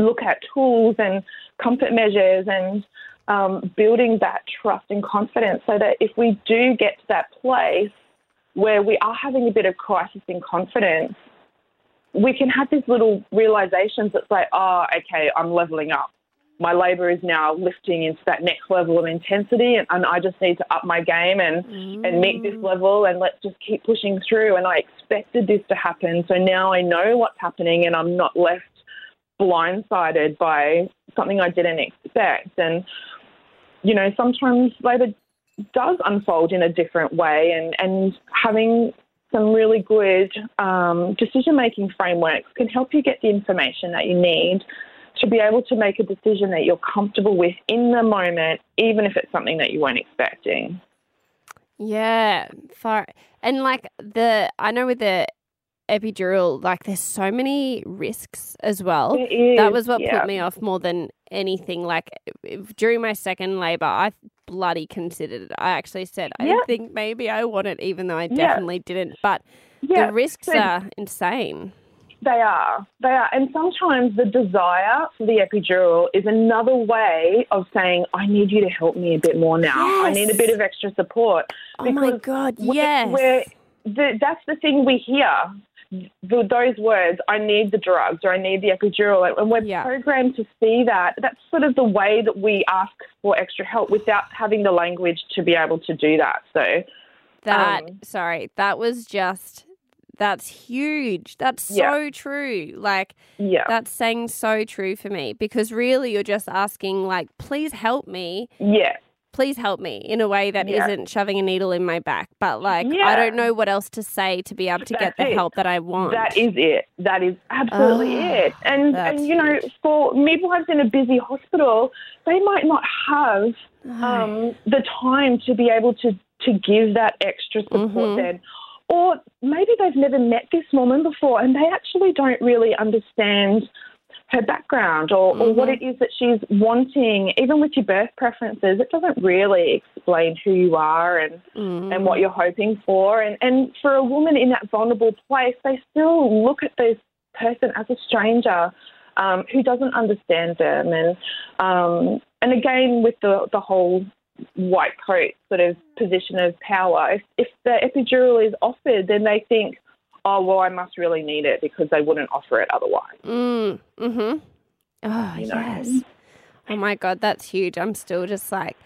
look at tools and comfort measures and um, building that trust and confidence so that if we do get to that place where we are having a bit of crisis in confidence, we can have these little realizations that's like, oh, okay, I'm leveling up. My labour is now lifting into that next level of intensity, and, and I just need to up my game and, and meet this level, and let's just keep pushing through. And I expected this to happen, so now I know what's happening, and I'm not left blindsided by something I didn't expect. And, you know, sometimes labour does unfold in a different way, and, and having some really good um, decision making frameworks can help you get the information that you need to be able to make a decision that you're comfortable with in the moment, even if it's something that you weren't expecting. Yeah, far and like the I know with the epidural, like there's so many risks as well. Is, that was what yeah. put me off more than anything. Like if- during my second labor, I bloody considered it. I actually said I Yeah. think maybe I want it, even though I Yeah. definitely didn't. But Yeah, the risks so- are insane. They are. They are. And sometimes the desire for the epidural is another way of saying, I need you to help me a bit more now. I need a bit of extra support. Oh my Because god, yes. we're- the, that's the thing we hear. The, those words, I need the drugs or I need the epidural. And we're Yeah. programmed to see that. That's sort of the way that we ask for extra help without having the language to be able to do that. So, That Um, sorry, that was just that's huge. That's Yeah. so true. Like yeah. that's saying so true for me because really you're just asking like please help me. yeah. Please help me in a way that Yeah. not shoving a needle in my back. But like I don't know what else to say to be able to get the it. help that I want. That is it. That is absolutely Ah, it. And and you know, for midwives in a busy hospital, they might not have um, the time to be able to to give that extra support Mhm. then. Or maybe they've never met this woman before and they actually don't really understand her background or, or what Mm-hmm. it is that she's wanting, even with your birth preferences, it doesn't really explain who you are and Mm. and what you're hoping for. And, and for a woman in that vulnerable place, they still look at this person as a stranger um, who doesn't understand them. And um, and again, with the, the whole white coat sort of position of power, if, if the epidural is offered, then they think, oh, well, I must really need it because they wouldn't offer it otherwise. Mm, mm-hmm. Oh, You know? yes. Oh my God, that's huge. I'm still just like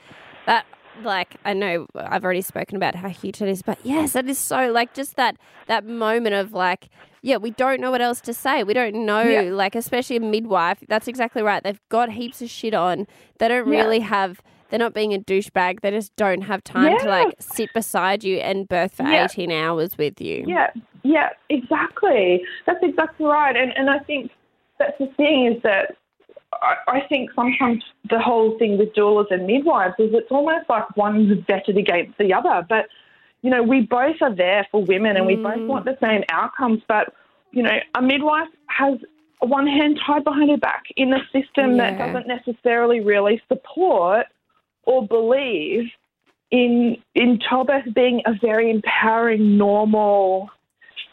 that. Like I know I've already spoken about how huge it is, but yes, that is so like just that that moment of like, yeah, we don't know what else to say. We don't know, Yeah. like especially a midwife. That's exactly right. They've got heaps of shit on. They don't Yeah. really have. They're not being a douchebag. They just don't have time to like sit beside you and birth for Yeah. 18 hours with you. Yeah, yeah, exactly. That's exactly right. And and I think that's the thing is that I, I think sometimes the whole thing with doulas and midwives is it's almost like one's vetted against the other. But you know, we both are there for women, and we both Mm. want the same outcomes. But you know, a midwife has one hand tied behind her back in a system that doesn't necessarily really support or believe in in childbirth being a very empowering, normal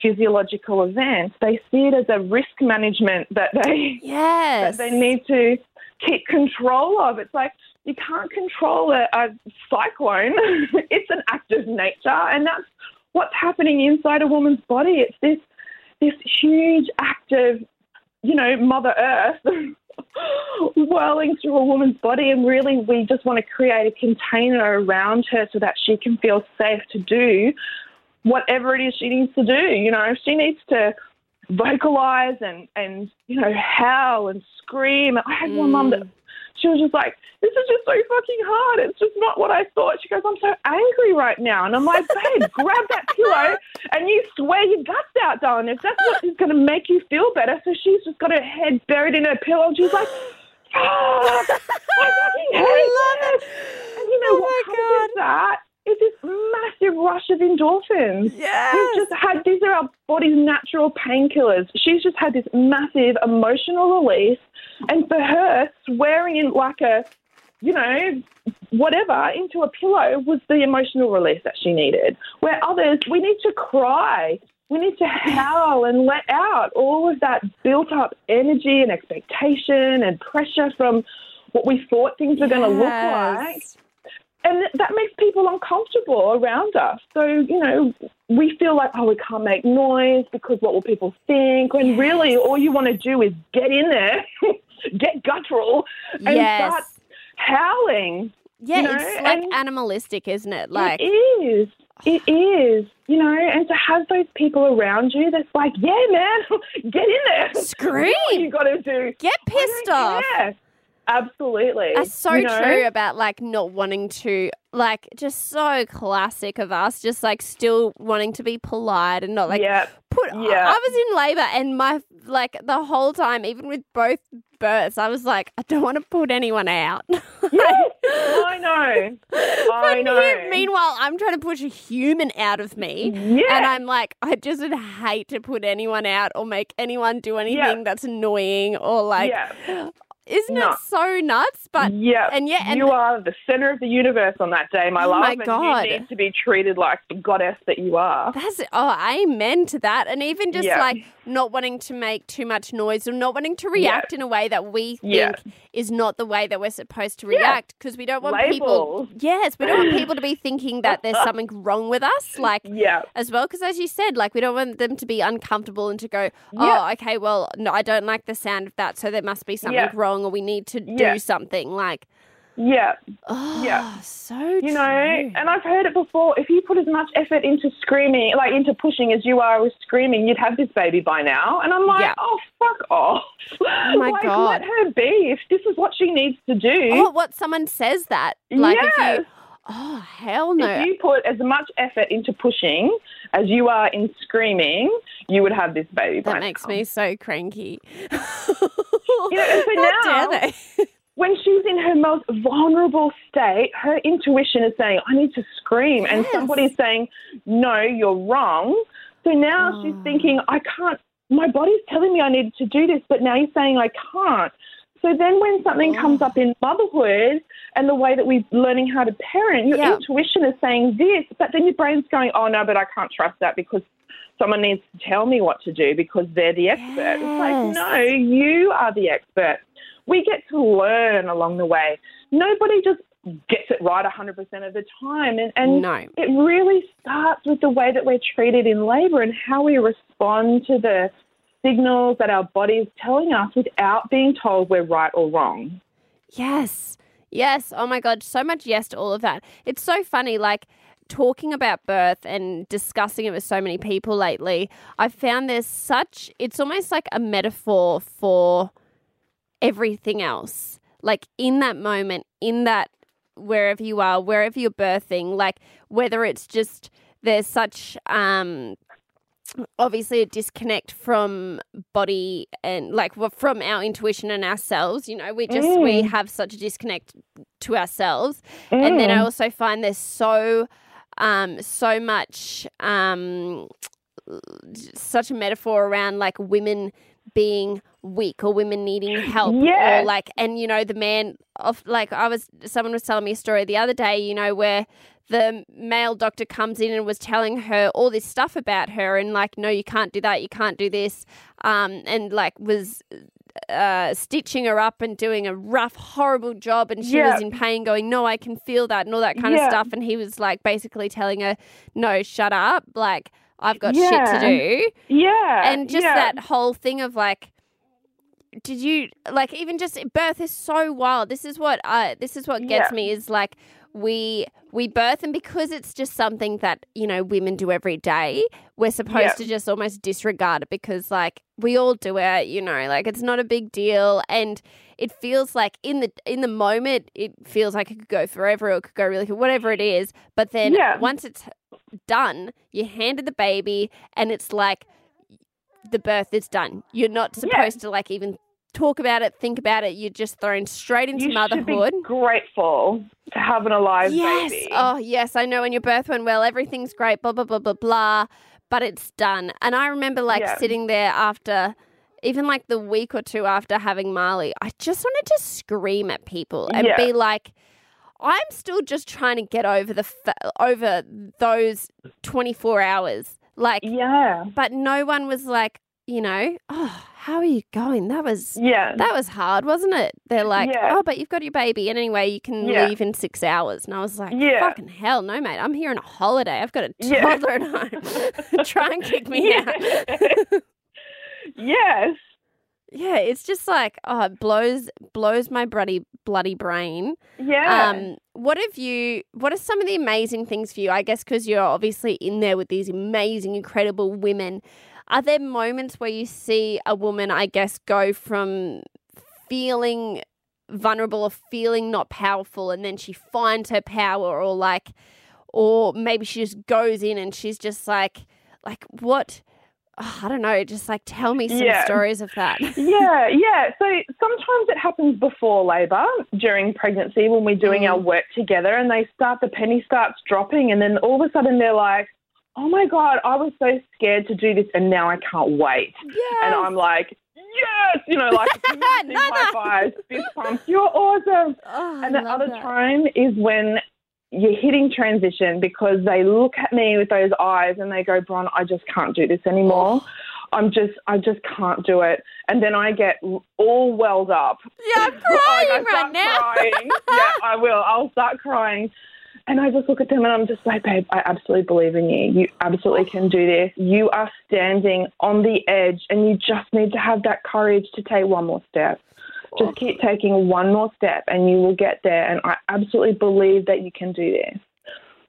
physiological event. They see it as a risk management that they Yes. that they need to keep control of. It's like you can't control a, a cyclone. it's an act of nature, and that's what's happening inside a woman's body. It's this this huge act of, you know, Mother Earth whirling through a woman's body, and really we just want to create a container around her so that she can feel safe to do whatever it is she needs to do. You know, if she needs to vocalize and and you know howl and scream. I had one mum that mm. She was just like, "This is just so fucking hard. It's just not what I thought." She goes, "I'm so angry right now," and I'm like, "Babe, grab that pillow and you swear your guts out, darling. If that's what is going to make you feel better." So she's just got her head buried in her pillow, and she's like. Fuck! I fucking hate this. And you know Oh what comes God. with that is this massive rush of endorphins. Yes. We've just had these are our body's natural painkillers. She's just had this massive emotional release, and for her, swearing in like a, you know, whatever into a pillow was the emotional release that she needed. Where others, we need to cry. We need to howl and let out all of that built up energy and expectation and pressure from what we thought things were going to look like Yes. And that makes people uncomfortable around us. So, you know, we feel like, oh, we can't make noise because what will people think? When really all you want to do is get in there, get guttural, and Yes. start howling. Yeah, you know, it's like and- animalistic, isn't it? Like, it is. It is, you know, and to have those people around you that's like, yeah, man, get in there. Scream. You got to do. get pissed off. care. Absolutely. That's so you know? true about like not wanting to, like, just so classic of us, just like still wanting to be polite and not like yeah. put. Yeah. I was in labor and my, like, the whole time, even with both births, I was like, I don't want to put anyone out. Yes, oh, I know. I know. me- meanwhile, I'm trying to push a human out of me. Yeah. And I'm like, I just would hate to put anyone out or make anyone do anything that's annoying or like, yeah. Isn't No. it so nuts? But yeah. and yeah, and you are the center of the universe on that day, my Oh love. my and God. you need to be treated like the goddess that you are. That's oh, amen to that. And even just Yeah. like not wanting to make too much noise or not wanting to react in a way that we think Yeah. is not the way that we're supposed to react because we don't want people. Yes, we don't want people to be thinking that there's something wrong with us, like Yeah. as well. Because as you said, like we don't want them to be uncomfortable and to go, oh, Yeah. okay, well, no, I don't like the sound of that, so there must be something Yeah. Wrong, or we need to Yeah. do something. Like, Yeah. oh, Yeah. so You know, and I've heard it before. If you put as much effort into screaming, like into pushing as you are with screaming, you'd have this baby by now. And I'm like, Yeah. oh, fuck off. Oh my like, God. let her be. If this is what she needs to do, Oh, what someone says that, like if you, oh hell no, if you put as much effort into pushing as you are in screaming, you would have this baby by that makes now. me so cranky. You know, and so now- dare they? when she's in her most vulnerable state, her intuition is saying, I need to scream. And somebody's saying, No, you're wrong. So now Oh. she's ah. thinking, I can't, my body's telling me I need to do this, but now you're saying I can't. So then when something Oh. comes up in motherhood and the way that we're learning how to parent, your Yeah. intuition is saying this, but then your brain's going, Oh, no, but I can't trust that because someone needs to tell me what to do because they're the expert. It's like, no, you are the expert. We get to learn along the way. Nobody just gets it right 100% of the time. And, and No. it really starts with the way that we're treated in labour and how we respond to the signals that our body's telling us without being told we're right or wrong. Yes. Yes. Oh my God. So much yes to all of that. It's so funny. Like talking about birth and discussing it with so many people lately, I've found there's such, it's almost like a metaphor for everything else. Like in that moment, in that wherever you are, wherever you're birthing, like whether it's just there's such um obviously a disconnect from body and like from our intuition and ourselves you know we just we Mm. have such a disconnect to ourselves and then i Mm. also find there's so um so much um such a metaphor around like women being weak or women needing help Yes. or like and you know the man of like I was someone was telling me a story the other day you know where the male doctor comes in and was telling her all this stuff about her and like no you can't do that you can't do this um and like was uh, stitching her up and doing a rough, horrible job, and she Yeah. was in pain, going, "No, I can feel that," and all that kind of stuff. And he was like, basically telling her, "No, shut up! Like I've got shit to do." Yeah. and just yeah. that whole thing of like did you like even just birth is so wild this is what uh this is what gets Yeah. me is like we we birth and because it's just something that you know women do every day we're supposed Yeah. to just almost disregard it because like we all do it you know like it's not a big deal and it feels like in the in the moment it feels like it could go forever or it could go really whatever it is but then Yeah. once it's done you handed the baby and it's like the birth is done. You're not supposed to like even talk about it, think about it. You're just thrown straight into you motherhood. grateful to have an alive yes. baby. Oh, yes. I know. And your birth went well. Everything's great. Blah blah blah blah blah. But it's done. And I remember like Yeah. sitting there after. Even like the week or two after having Marley, I just wanted to scream at people and Yeah. be like, "I'm still just trying to get over the over those 24 hours." Like, yeah. but no one was like, you know, oh, how are you going? That was Yeah. that was hard, wasn't it? They're like, Yeah. oh, but you've got your baby, and anyway, you can Yeah. leave in six hours. And I was like, Yeah. fucking hell, no, mate, I'm here on a holiday. I've got a Yeah. toddler at home. Try and kick me out. yes. Yeah, it's just like, oh, it blows blows my bloody bloody brain. Yeah. Um, what have you? What are some of the amazing things for you? I guess because you're obviously in there with these amazing, incredible women. Are there moments where you see a woman, I guess, go from feeling vulnerable or feeling not powerful, and then she finds her power, or like, or maybe she just goes in and she's just like, like what? Oh, I don't know. Just like tell me some Yeah. stories of that. yeah, yeah. So sometimes it happens before labour, during pregnancy, when we're doing our Mm. work together, and they start, the penny starts dropping, and then all of a sudden they're like, oh my God, I was so scared to do this, and now I can't wait. Yeah. And I'm like, yes, you know, like massive No, no. high fives, fist pumps, you're awesome. Oh, And the other that. time is when you're hitting transition because they look at me with those eyes and they go, Bron, I just can't do this anymore. Oh. I'm just, I just can't do it. And then I get all welled up. Yeah, oh I'm Like, I crying start right now. crying. yeah, I will. I'll start crying. And I just look at them and I'm just like, babe, I absolutely believe in you. You absolutely can do this. You are standing on the edge and you just need to have that courage to take one more step. Just keep taking one more step and you will get there. And I absolutely believe that you can do this.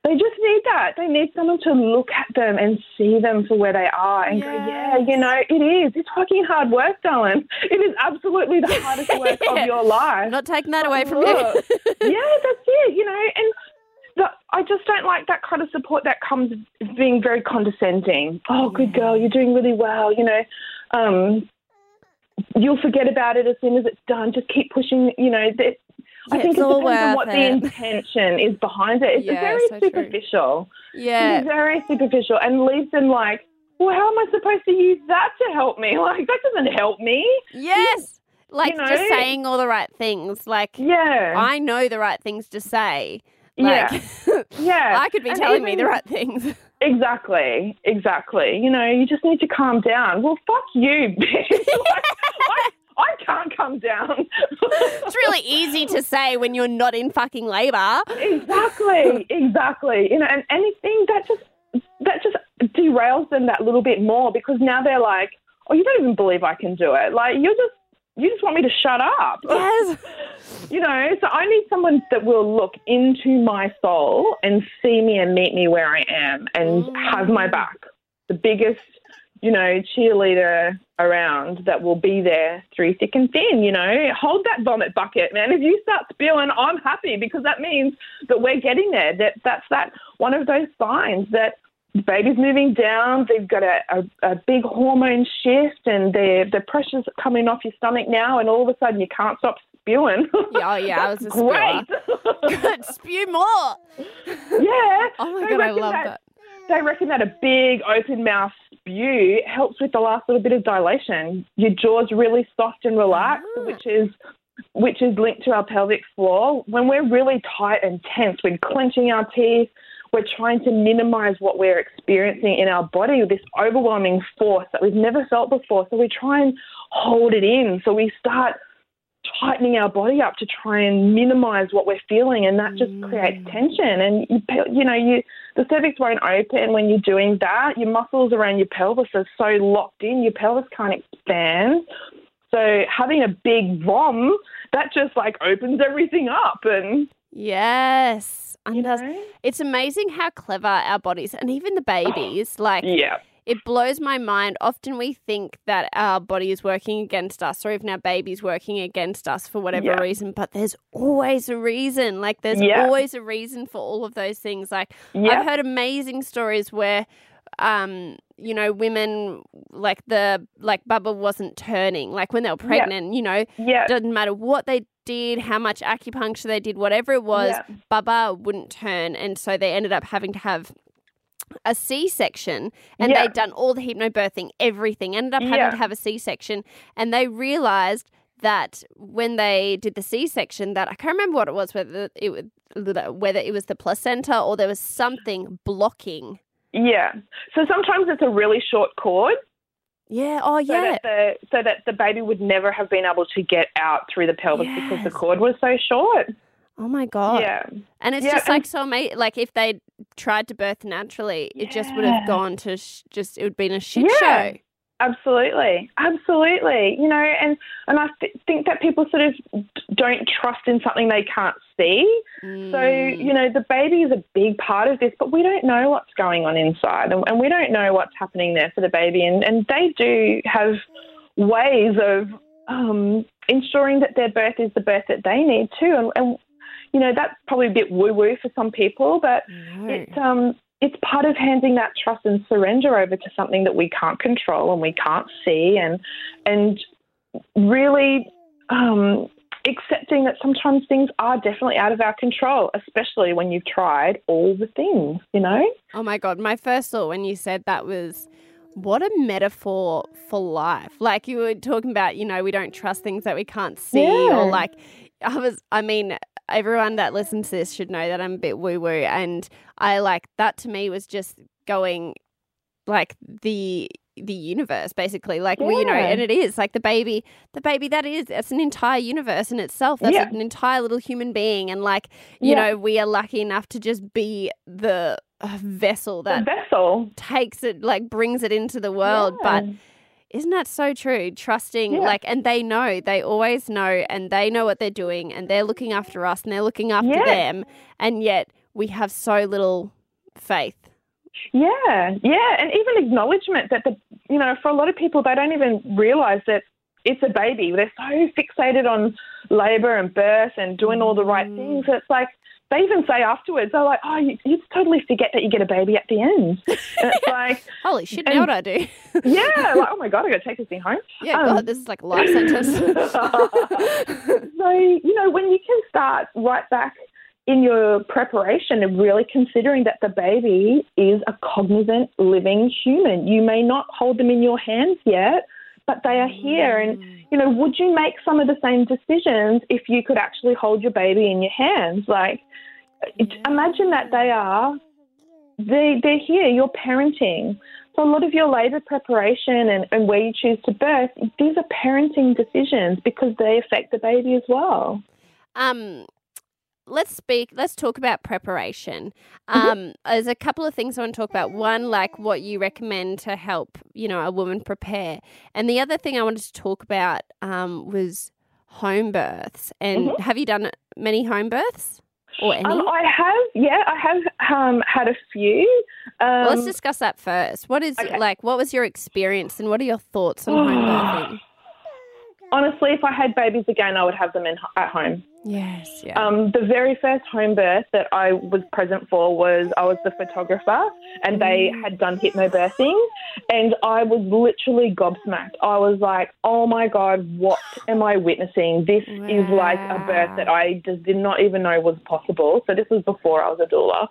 They just need that. They need someone to look at them and see them for where they are and go, yeah, you know, it is. It's fucking hard work, darling. It is absolutely the hardest work of your life. Not taking that away from Look. you. yeah, that's it, you know, and the, I just don't like that kind of support that comes being very condescending. Oh, good girl, you're doing really well, you know. Um, you'll forget about it as soon as it's done. Just keep pushing, you know. That, I think it's it all depends on what the intention is behind it. It's Yeah, very so true. superficial. yeah. It's very superficial and leaves them like, well, how am I supposed to use that to help me? Like, that doesn't help me. Yes. Like you know- just saying all the right things. Like Yeah. I know the right things to say. yeah. Like Yeah. I could be And telling me the right things. Exactly, exactly. You know, you just need to calm down. Well, fuck you, bitch. like, I, I can't calm down. It's really easy to say when you're not in fucking labour. exactly, exactly. You know, and anything that just that just derails them that little bit more because now they're like, oh, you don't even believe I can do it. Like you're just you just want me to shut up. Yes. You know, so I need someone that will look into my soul and see me and meet me where I am and have my back. The biggest, you know, cheerleader around that will be there through thick and thin, you know. Hold that vomit bucket, man. If you start spewing, I'm happy because that means that we're getting there. That that's that one of those signs that the baby's moving down, they've got a, a, a big hormone shift and the the pressure's coming off your stomach now and all of a sudden you can't stop spewing. Yeah, oh, yeah, I was a great. Good. Spew more. yeah. Oh my They god, I love that- that. They reckon that a big open mouth spew helps with the last little bit of dilation. Your jaw's really soft and relaxed, Ah. which is which is linked to our pelvic floor. When we're really tight and tense, we're clenching our teeth, we're trying to minimize what we're experiencing in our body, this overwhelming force that we've never felt before. So we try and hold it in. So we start tightening our body up to try and minimize what we're feeling, and that just mm. creates tension. And you, you know, you the cervix won't open when you're doing that. Your muscles around your pelvis are so locked in, your pelvis can't expand. So having a big vom that just like opens everything up and yes, and it's amazing how clever our bodies and even the babies like yeah it blows my mind. Often we think that our body is working against us or even our baby's working against us for whatever yeah. reason, but there's always a reason. Like there's yeah. always a reason for all of those things. Like yeah. I've heard amazing stories where um you know women like the like bubble wasn't turning like when they were pregnant you know yeah doesn't matter what they did how much acupuncture they did whatever it was bubba wouldn't turn and so they ended up having to have a C section and yeah. they'd done all the hypnobirthing, everything, ended up having yeah. to have a C section. And they realized that when they did the C section, that I can't remember what it was, whether it was whether it was the placenta or there was something blocking. Yeah. So sometimes it's a really short cord. Yeah. Oh, yeah. So that the, so that the baby would never have been able to get out through the pelvis yes. because the cord was so short. Oh my god! Yeah, and it's yeah, just like so amazing. Like if they tried to birth naturally, yeah. it just would have gone to sh- just it would been a shit yeah. show. Absolutely, absolutely. You know, and and I th- think that people sort of don't trust in something they can't see. Mm. So you know, the baby is a big part of this, but we don't know what's going on inside, and, and we don't know what's happening there for the baby, and and they do have ways of um, ensuring that their birth is the birth that they need too, and, and you know, that's probably a bit woo woo for some people, but no. it's um, it's part of handing that trust and surrender over to something that we can't control and we can't see, and and really um, accepting that sometimes things are definitely out of our control, especially when you've tried all the things, you know? Oh my God. My first thought when you said that was, what a metaphor for life. Like you were talking about, you know, we don't trust things that we can't see, yeah. or like, I was, I mean, everyone that listens to this should know that I'm a bit woo woo. And I like that to me was just going like the the universe basically like yeah. you know and it is like the baby the baby that is it's an entire universe in itself that's yeah. an entire little human being and like you yeah. know we are lucky enough to just be the uh, vessel that the vessel takes it like brings it into the world but isn't that so true? Trusting, yeah. like, and they know, they always know, and they know what they're doing, and they're looking after us, and they're looking after yeah. them, and yet we have so little faith. Yeah, yeah, and even acknowledgement that the, you know, for a lot of people, they don't even realize that it's a baby. They're so fixated on labor and birth and doing all the right mm. things. It's like they even say afterwards, they're like, oh, you, you totally forget that you get a baby at the end. And it's like, holy shit, and, now what I do? yeah, like, oh my God, I got to take this thing home. Yeah, um, God, this is like a life sentence. so, you know, when you can start right back in your preparation and really considering that the baby is a cognizant living human. You may not hold them in your hands yet, but they are here. And, mm. you know, would you make some of the same decisions if you could actually hold your baby in your hands? Like, imagine that they are, they, they're here, you're parenting. So a lot of your labour preparation and, and where you choose to birth, these are parenting decisions because they affect the baby as well. Um, let's speak let's talk about preparation mm-hmm. um mm-hmm. there's a couple of things i want to talk about one like what you recommend to help you know a woman prepare and the other thing i wanted to talk about um was home births and mm-hmm. have you done many home births or any? Um, I have, yeah, I have um, had a few. Um, well, let's discuss that first. What is okay. like? What was your experience, and what are your thoughts on home birthing? Honestly, if I had babies again, I would have them in, at home. Yes. Yeah. Um, the very first home birth that I was present for was I was the photographer, and they mm. had done hypnobirthing, and I was literally gobsmacked. I was like, "Oh my god, what am I witnessing? This wow. is like a birth that I just did not even know was possible." So this was before I was a doula.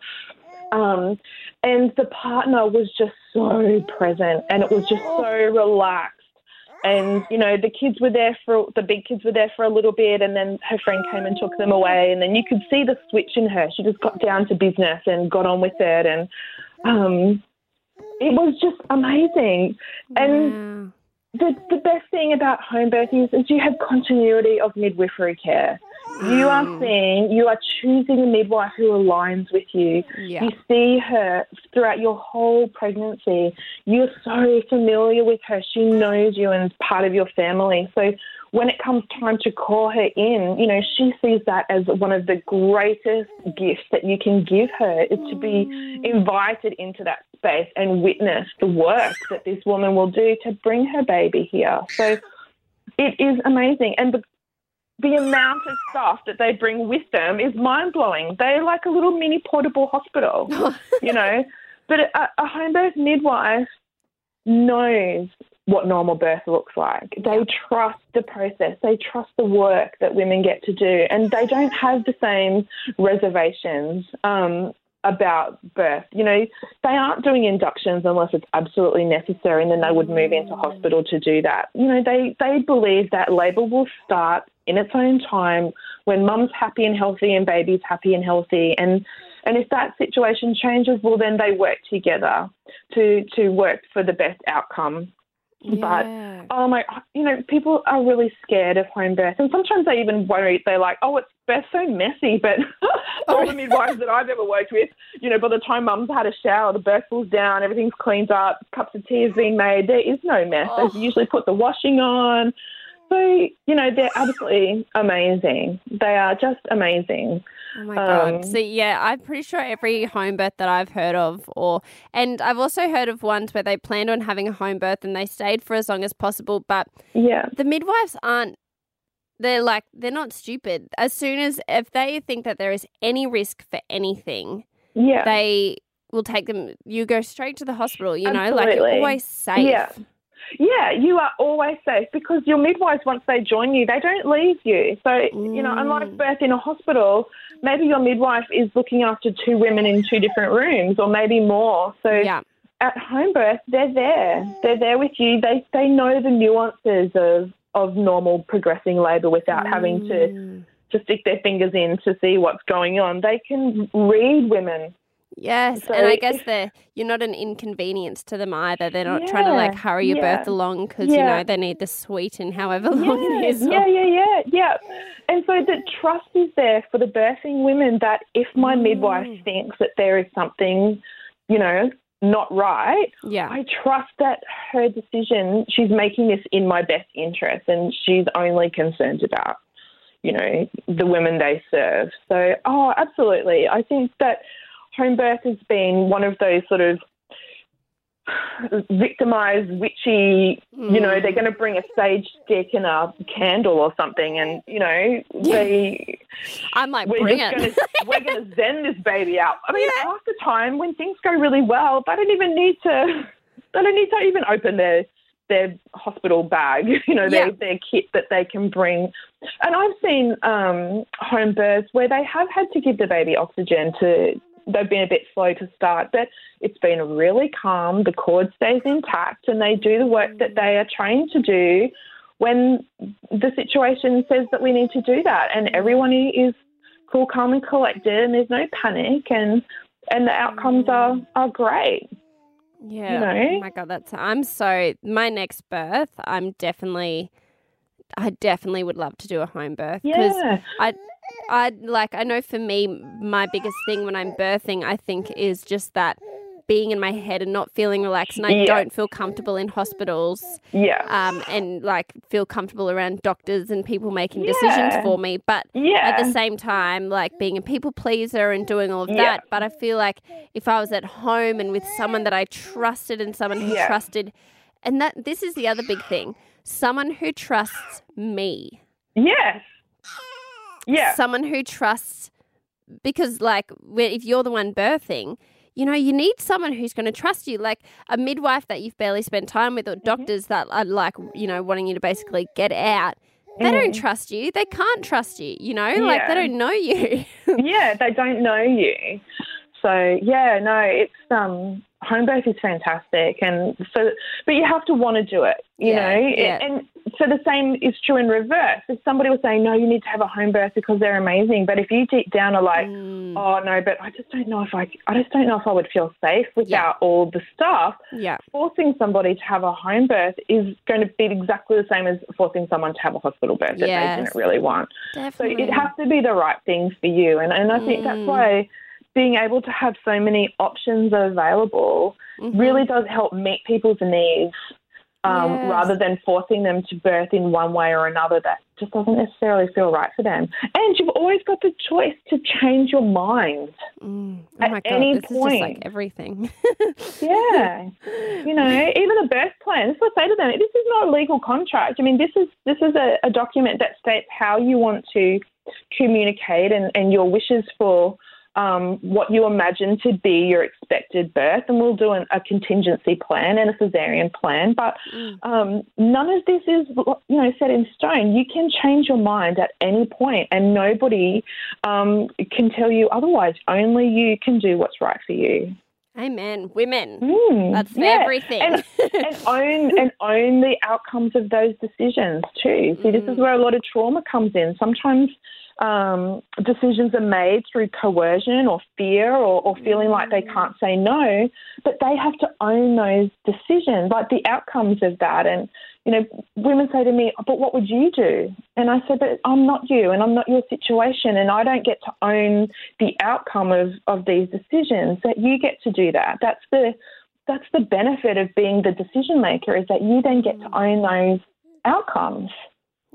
Um, and the partner was just so present, and it was just so relaxed And you know, the kids were there for the big kids were there for a little bit, and then her friend came and took them away. And then you could see the switch in her. She just got down to business and got on with it, and um, it was just amazing. And the the best thing about home birthing is, is you have continuity of midwifery care. You are Mm. seeing, you are choosing a midwife who aligns with you. Yeah. You see her throughout your whole pregnancy. You're so familiar with her. She knows you and is part of your family. So when it comes time to call her in, you know, she sees that as one of the greatest gifts that you can give her is to be invited into that space and witness the work that this woman will do to bring her baby here. So it is amazing. And the the amount of stuff that they bring with them is mind blowing. They're like a little mini portable hospital, you know. But a, a home birth midwife knows what normal birth looks like. They trust the process. They trust the work that women get to do, and they don't have the same reservations um, about birth. You know, they aren't doing inductions unless it's absolutely necessary, and then they would move into hospital to do that. You know, they they believe that labour will start in its own time when mum's happy and healthy and baby's happy and healthy and and if that situation changes well then they work together to to work for the best outcome but oh my you know people are really scared of home birth. And sometimes they even worry they're like oh it's birth's so messy. But all the midwives that I've ever worked with you know by the time mum's had a shower the birth falls down everything's cleaned up cups of tea has been made there is no mess. Oh. they usually put the washing on so you know they're absolutely amazing they are just amazing Oh my god! Um, so yeah, I'm pretty sure every home birth that I've heard of, or and I've also heard of ones where they planned on having a home birth and they stayed for as long as possible, but yeah the midwives aren't. They're like they're not stupid. As soon as if they think that there is any risk for anything, yeah they will take them. You go straight to the hospital. You know, like you're always safe. Yeah. Yeah, you are always safe because your midwives, once they join you, they don't leave you. So, you know, Mm. unlike birth in a hospital, maybe your midwife is looking after two women in two different rooms or maybe more. So, Yeah. at home birth, they're there. They're there with you. They, they know the nuances of, of normal progressing labour without having to, Mm. to stick their fingers in to see what's going on. They can read women. Yes, So and I if- guess they're you're not an inconvenience to them either. They're not trying to like hurry your yeah. birth along because you know they need the suite and however long it Yeah, is. yeah, yeah, yeah, yeah. And so the trust is there for the birthing women that if my midwife Mm. thinks that there is something, you know, not right, yeah. I trust that her decision, she's making this in my best interest and she's only concerned about, you know, the women they serve. So, oh, absolutely. I think that home birth has been one of those sort of victimized, witchy, you know, Mm. they're going to bring a sage stick and a candle or something, and you know, they I'm like, we're bring just it. going to we're going to zen this baby out. I mean, half the time when things go really well, they don't even need to they don't need to even open their their hospital bag, you know, their Yeah. their kit that they can bring. And I've seen um, home births where they have had to give the baby oxygen to. They've been a bit slow to start, but it's been really calm. The cord stays intact, and they do the work that mm. they are trained to do when the situation says that we need to do that. And mm. everyone is cool, calm, and collected, and there's no panic, and and the outcomes are mm. are great. yeah. know? Oh my god, that's I'm so my next birth. I'm definitely. I definitely would love to do a home birth because Yeah, I, I like. I know for me, my biggest thing when I'm birthing, I think, is just that being in my head and not feeling relaxed, and I Yeah. don't feel comfortable in hospitals, yeah, um, and like feel comfortable around doctors and people making decisions for me. But yeah. at the same time, like being a people pleaser and doing all of Yeah. that. But I feel like if I was at home and with someone that I trusted and someone who Yeah. trusted, and that this is the other big thing, someone who trusts me yes, yeah, someone who trusts because like if you're the one birthing you know you need someone who's going to trust you like a midwife that you've barely spent time with or Mm-hmm. doctors that are like you know wanting you to basically get out they don't trust you they can't trust you you know like they Mm. Don't know you yeah. They don't know you, so yeah, no, it's um. home birth is fantastic, and so but you have to want to do it, you Yeah, know. yeah. And so the same is true in reverse. If somebody was saying no, you need to have a home birth because they're amazing, but if you deep down are like, Mm, oh no, but I just don't know if I, I just don't know if I would feel safe without all the stuff. yeah. Forcing somebody to have a home birth is going to be exactly the same as forcing someone to have a hospital birth that Yes. they didn't really want. So Definitely. it has to be the right thing for you. And, and I think Mm. that's why being able to have so many options available Mhm. really does help meet people's needs um, Yes. rather than forcing them to birth in one way or another that just doesn't necessarily feel right for them. And you've always got the choice to change your mind. Mm. Oh At my god, any this is just like everything. Yeah. you know, even a birth plan. This is what I say to them. This is not a legal contract. I mean, this is this is a, a document that states how you want to communicate and, and your wishes for um, what you imagine to be your expected birth, and we'll do an, a contingency plan and a cesarean plan. But Mm. um, none of this is, you know, set in stone. You can change your mind at any point, and nobody um, can tell you otherwise. Only you can do what's right for you. Amen. Women. Mm, That's yeah. everything. And, and own and own the outcomes of those decisions too. See, this is where a lot of trauma comes in. Sometimes um, decisions are made through coercion or fear or, or feeling like they can't say no, but they have to own those decisions, like the outcomes of that. And you know, women say to me, "But what would you do?" And I said, "But I'm not you, and I'm not your situation, and I don't get to own the outcome of of these decisions. That you get to do that. That's the that's the benefit of being the decision maker is that you then get to own those outcomes.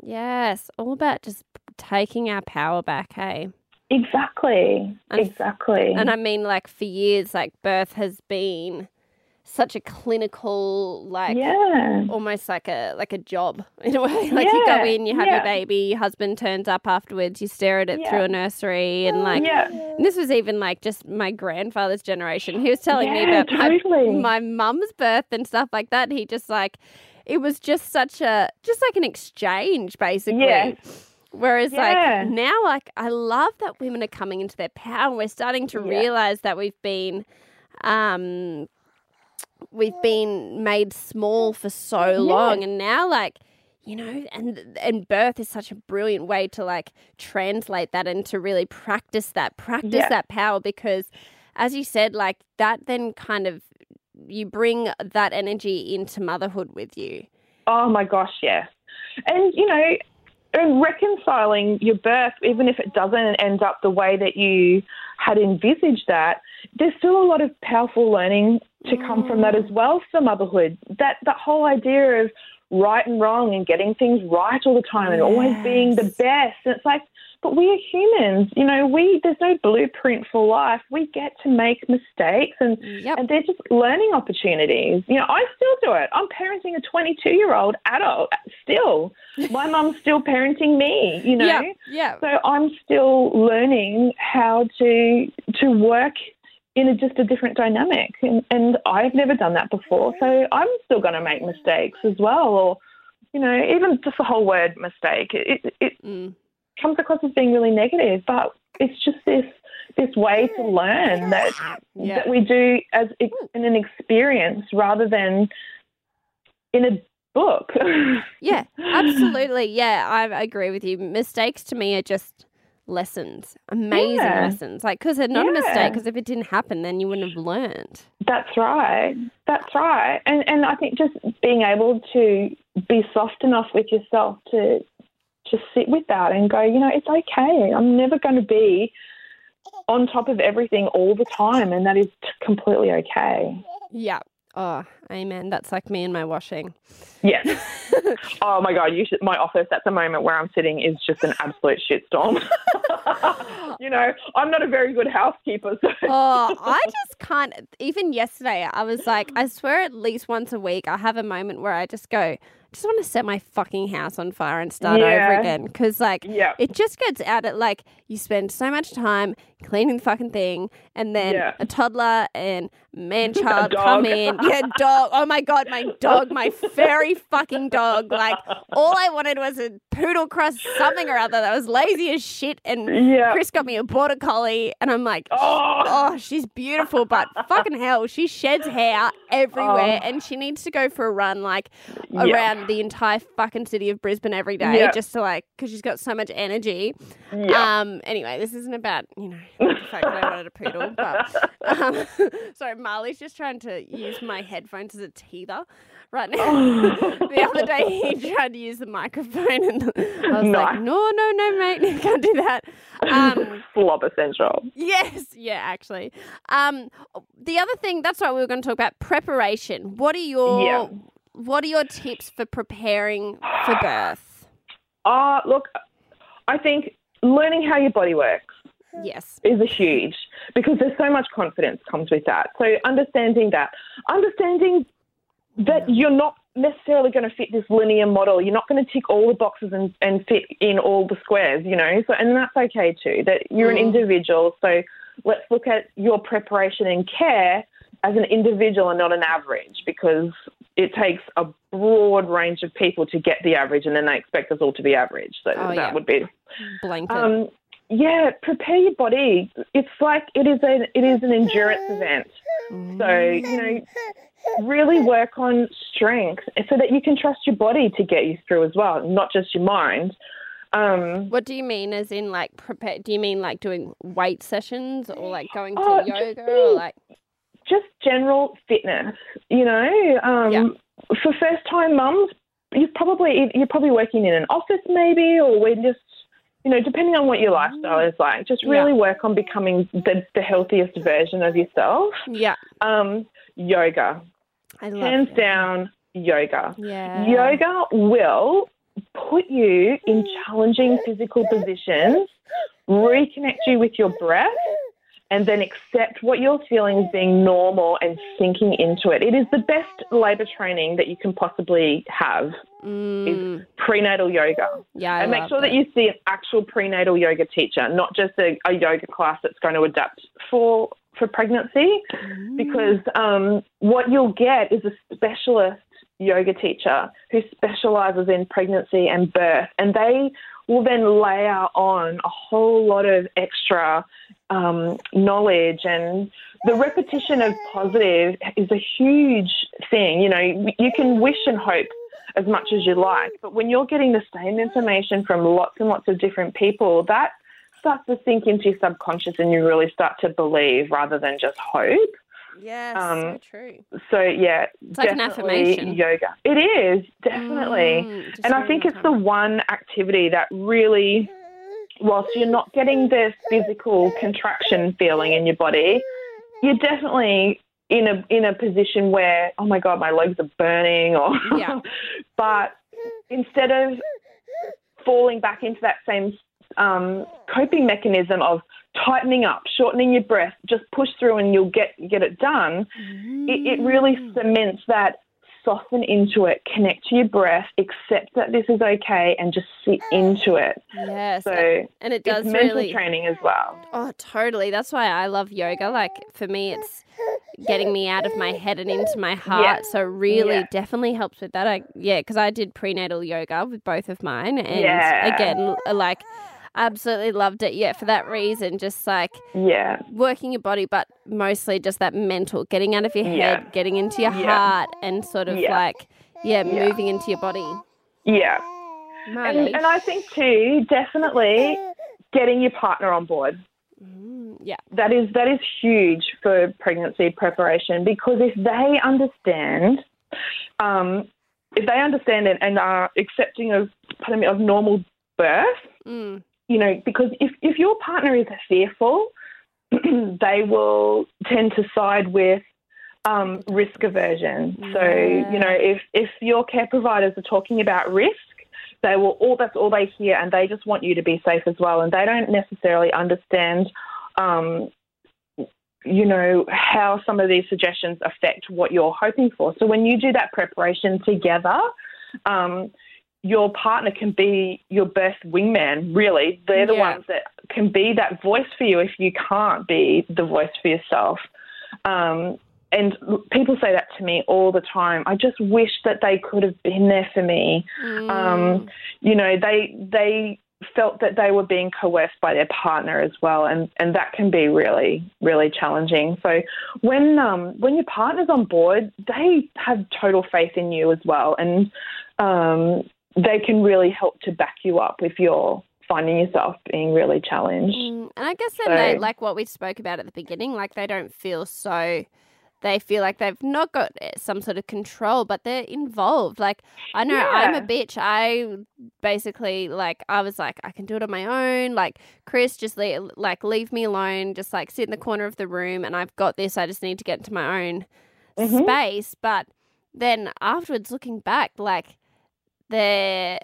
yes. All about just taking our power back, hey? Exactly. And- exactly. And I mean, like, for years, like, birth has been such a clinical, like, yeah. almost like a like a job in a way. Like you go in, you have yeah. your baby, your husband turns up afterwards, you stare at it Yeah. through a nursery, and mm, like yeah. and this was even like just my grandfather's generation. He was telling me Yeah, about totally. my mum's birth and stuff like that. He just like it was just such a just like an exchange basically. Yeah. Whereas Yeah. like now like I love that women are coming into their power. We're starting to Yeah. realize that we've been um we've been made small for so long and now like you know and and birth is such a brilliant way to like translate that and to really practice that practice Yeah. that power because as you said like that then kind of you bring that energy into motherhood with you Oh my gosh, yes. And you know, and reconciling your birth, even if it doesn't end up the way that you had envisaged that, there's still a lot of powerful learning to come from that as mm. well for motherhood. That that whole idea of right and wrong and getting things right all the time and always being the best. And it's like, but we are humans, you know, we there's no blueprint for life. We get to make mistakes and yep and they're just learning opportunities. You know, I still do it. I'm parenting a 22 year old adult still. My mum's still parenting me, you know. yeah yeah So I'm still learning how to to work in a, just a different dynamic, and, and I've never done that before. So I'm still going to make mistakes as well, or you know, even just the whole word mistake. It, it Mm. Comes across as being really negative, but it's just this this way to learn that Yeah. that we do as hmm. in an experience rather than in a book. Yeah, absolutely. Yeah, I agree with you. Mistakes to me are just lessons, amazing Yeah. lessons. Like, because they're not a mistake, because if it didn't happen, then you wouldn't have learned. That's right. That's right. And and I think just being able to be soft enough with yourself to to sit with that and go, you know, it's okay. I'm never going to be on top of everything all the time, and that is completely okay. Yeah. Oh, amen. That's like me and my washing. Yes. oh my God! You should, my office at the moment where I'm sitting is just an absolute shitstorm. you know, I'm not a very good housekeeper, so oh, I just can't. Even yesterday, I was like, I swear at least once a week, I have a moment where I just go, just want to set my fucking house on fire and start over again. Because, like, yeah. it just gets out at like you spend so much time cleaning the fucking thing, and then Yeah. a toddler and man child come in. Yeah, dog. Oh my god, my dog, my furry fucking dog. Like all I wanted was a poodle cross something or other that was lazy as shit. And Yeah. Chris got me a border collie, and I'm like, Oh, Oh, she's beautiful, but fucking hell, she sheds hair everywhere Oh. and she needs to go for a run like Yeah. around the entire fucking city of Brisbane every day Yeah. just to like, because she's got so much energy. yeah. Um, anyway, this isn't about, you know, the fact that I wanted a poodle, but um, sorry, Marley's just trying to use my headphones as a teether right now. the other day he tried to use the microphone and I was like, no, no, no, mate, you can't do that. Um, Slobber central. Yes, yeah, actually. Um, the other thing that's what we were going to talk about preparation. What are your Yeah. what are your tips for preparing for birth? Uh, look, I think learning how your body works Yes. is a huge because there's so much confidence comes with that. So understanding that, understanding that you're not necessarily going to fit this linear model. You're not going to tick all the boxes and, and fit in all the squares, you know. So and that's okay too. That you're an Mm. individual. So let's look at your preparation and care as an individual and not an average because it takes a broad range of people to get the average and then they expect us all to be average. So Oh, that yeah. would be Blanket. um, yeah, prepare your body. It's like it is an it is an endurance event. So you know, really work on strength so that you can trust your body to get you through as well, not just your mind. Um, what do you mean as in like prepare do you mean like doing weight sessions or like going to Oh, just yoga or like just general fitness. You know, um, Yeah. for first time mums, you're probably you're probably working in an office maybe, or we're just you know, depending on what your lifestyle is like, just Yeah. really work on becoming the, the healthiest version of yourself. Yeah. Um, yoga, I love hands it. down, yoga. Yeah. Yoga will put you in challenging physical positions, reconnect you with your breath, and then accept what you're feeling as being normal and sinking into it. It is the best labour training that you can possibly have. Mm, Prenatal yoga. yeah. I and make sure that you see an actual prenatal yoga teacher, not just a, a yoga class that's going to adapt for for pregnancy Mm. because um, what you'll get is a specialist yoga teacher who specializes in pregnancy and birth, and they will then layer on a whole lot of extra um, knowledge and the repetition of positive is a huge thing. You know, you can wish and hope as much as you like, but when you're getting the same information from lots and lots of different people, that starts to sink into your subconscious and you really start to believe rather than just hope. Yes, so um, true. So yeah, It's like an definitely affirmation. yoga. It is definitely, Mm, and I think it's the one activity that really, whilst you're not getting the physical contraction feeling in your body, you're definitely in a in a position where oh my god, my legs are burning, or Yeah. but instead of falling back into that same um, coping mechanism of tightening up, shortening your breath, just push through and you'll get get it done. It, it really Mm. cements that soften into it, connect to your breath, accept that this is okay, and just sit into it. Yes, So and it does mental really. training as well. Oh, totally. That's why I love yoga. Like for me, it's getting me out of my head and into my heart. So really, Yeah. definitely helps with that. I yeah, because I did prenatal yoga with both of mine, and Yeah. again, like absolutely loved it. Yeah, for that reason, just like Yeah, working your body, but mostly just that mental, getting out of your head, Yeah. getting into your Yeah. heart, and sort of Yeah. like yeah, moving into your body. yeah. And, and I think too, definitely getting your partner on board. Mm, yeah. That is that is huge for pregnancy preparation because if they understand, um, if they understand it and are accepting of pardon me, of normal birth, Mm. You know, because if if your partner is fearful, they will tend to side with um, risk aversion. So you know, if if your care providers are talking about risk, they will all that's all they hear, and they just want you to be safe as well, and they don't necessarily understand. Um, you know how some of these suggestions affect what you're hoping for. So when you do that preparation together, um, your partner can be your best wingman. Really, they're the Yeah. ones that can be that voice for you if you can't be the voice for yourself. Um, and people say that to me all the time. I just wish that they could have been there for me. Mm. Um, you know, they they felt that they were being coerced by their partner as well, and, and that can be really really challenging. So when um, when your partner's on board, they have total faith in you as well, and um, they can really help to back you up if you're finding yourself being really challenged. Mm, and I guess then they So- like what we spoke about at the beginning, like they don't feel so they feel like they've not got eh, some sort of control, but they're involved. Like I know I'm a bitch. I basically like I was like I can do it on my own. Like Chris, just leave, like leave me alone. Just like sit in the corner of the room, and I've got this. I just need to get into my own Mhm. space. But then afterwards, looking back, like there.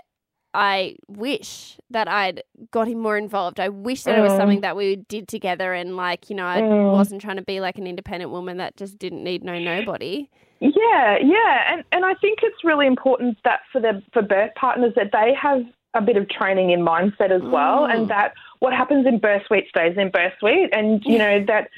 I wish that I'd got him more involved. I wish that it was Mm. something that we did together and like, you know, I Mm. wasn't trying to be like an independent woman that just didn't need no nobody. Yeah, yeah, and and I think it's really important that for the for birth partners that they have a bit of training in mindset as well, Mm. and that what happens in birth suite stays in birth suite, and you know that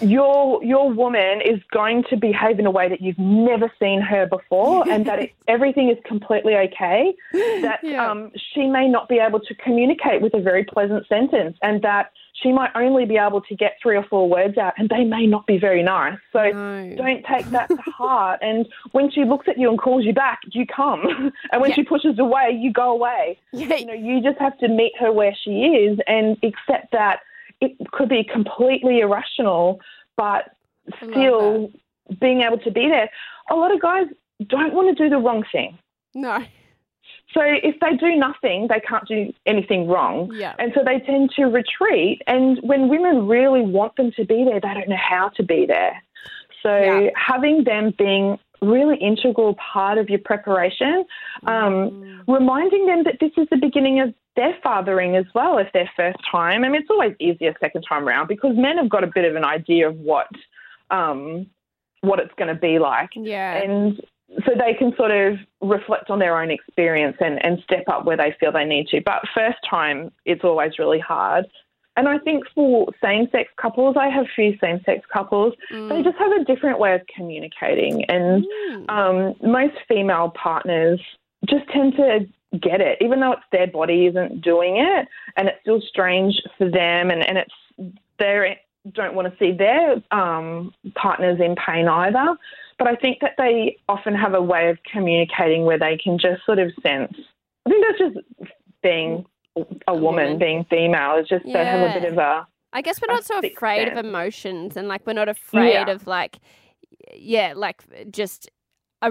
your your woman is going to behave in a way that you've never seen her before, and that it, everything is completely okay. That Yeah. um, she may not be able to communicate with a very pleasant sentence, and that she might only be able to get three or four words out, and they may not be very nice. So No. don't take that to heart. And when she looks at you and calls you back, you come. And when Yeah. she pushes away, you go away. Yeah. You know, you just have to meet her where she is and accept that it could be completely irrational, but still being able to be there. A lot of guys don't want to do the wrong thing. No. So if they do nothing, they can't do anything wrong. Yeah. And so they tend to retreat. And when women really want them to be there, they don't know how to be there. So Yeah. having them being really integral part of your preparation, um, Mm. reminding them that this is the beginning of their fathering as well if they're first time. I mean, it's always easier second time around because men have got a bit of an idea of what um, what it's going to be like Yeah. and so they can sort of reflect on their own experience and, and step up where they feel they need to. But first time, it's always really hard. And I think for same sex couples, I have few same sex couples, they Mm. just have a different way of communicating. And Mm. um, most female partners just tend to get it, even though it's their body isn't doing it, and it's still strange for them, and, and it's they don't want to see their um, partners in pain either. But I think that they often have a way of communicating where they can just sort of sense. I think that's just being a, woman, woman. being female, is just they have a bit of a I guess we're not so afraid of emotions and like we're not afraid Yeah. of like yeah, like just a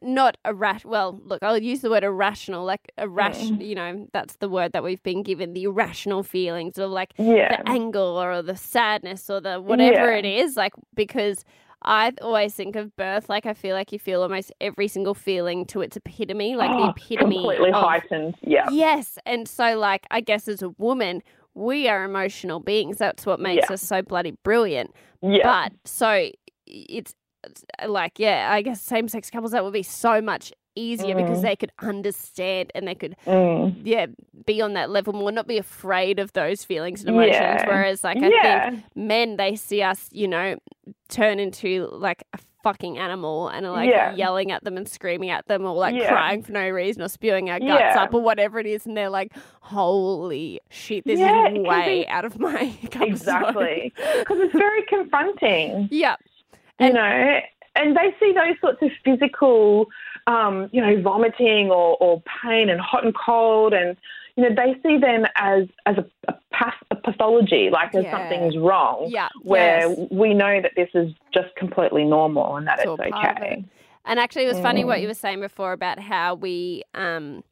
not a rat well, look, I'll use the word irrational, like a rash Mm. you know, that's the word that we've been given, the irrational feelings or like yeah. the anger or the sadness or the whatever Yeah. it is, like because I always think of birth like I feel like you feel almost every single feeling to its epitome, like the Oh, epitome completely of heightened. Yeah. Yes. And so, like, I guess as a woman, we are emotional beings. That's what makes Yeah. us so bloody brilliant. Yeah. But so it's it's like, yeah, I guess same sex couples, that would be so much easier because Mm. they could understand and they could, Mm. yeah, be on that level more, not be afraid of those feelings and emotions. Yeah. Whereas, like, I yeah. think men, they see us, you know, turn into like a fucking animal and are like Yeah. yelling at them and screaming at them or like crying for no reason or spewing our guts up or whatever it is and they're like holy shit this is way be- out of my. Exactly. Because it's very confronting, yeah you know. And they see those sorts of physical, um, you know, vomiting or, or pain and hot and cold, and you know, they see them as as a, a, path, a pathology, like as Yeah. something's wrong. yeah Where yes. we know that this is just completely normal and that It's it's, all part of okay. it. and actually it was funny what Mm. you were saying before about how we um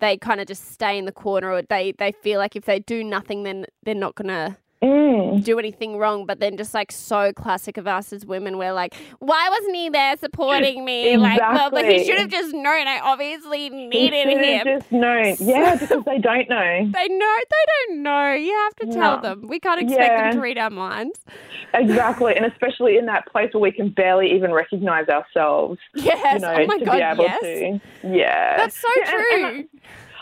they kind of just stay in the corner or they they feel like if they do nothing then they're not gonna Mm. do anything wrong, but then just like so classic of us as women, we're like, why wasn't he there supporting me? Like, well, but he should have just known. I obviously needed him. just known. Yeah, because they don't know. They know, they don't know. You have to tell No. them. We can't expect them to read our minds. Exactly, and especially in that place where we can barely even recognize ourselves. Yes. You know, oh my to god. be able yes. to. Yeah. That's so Yeah, and- true. and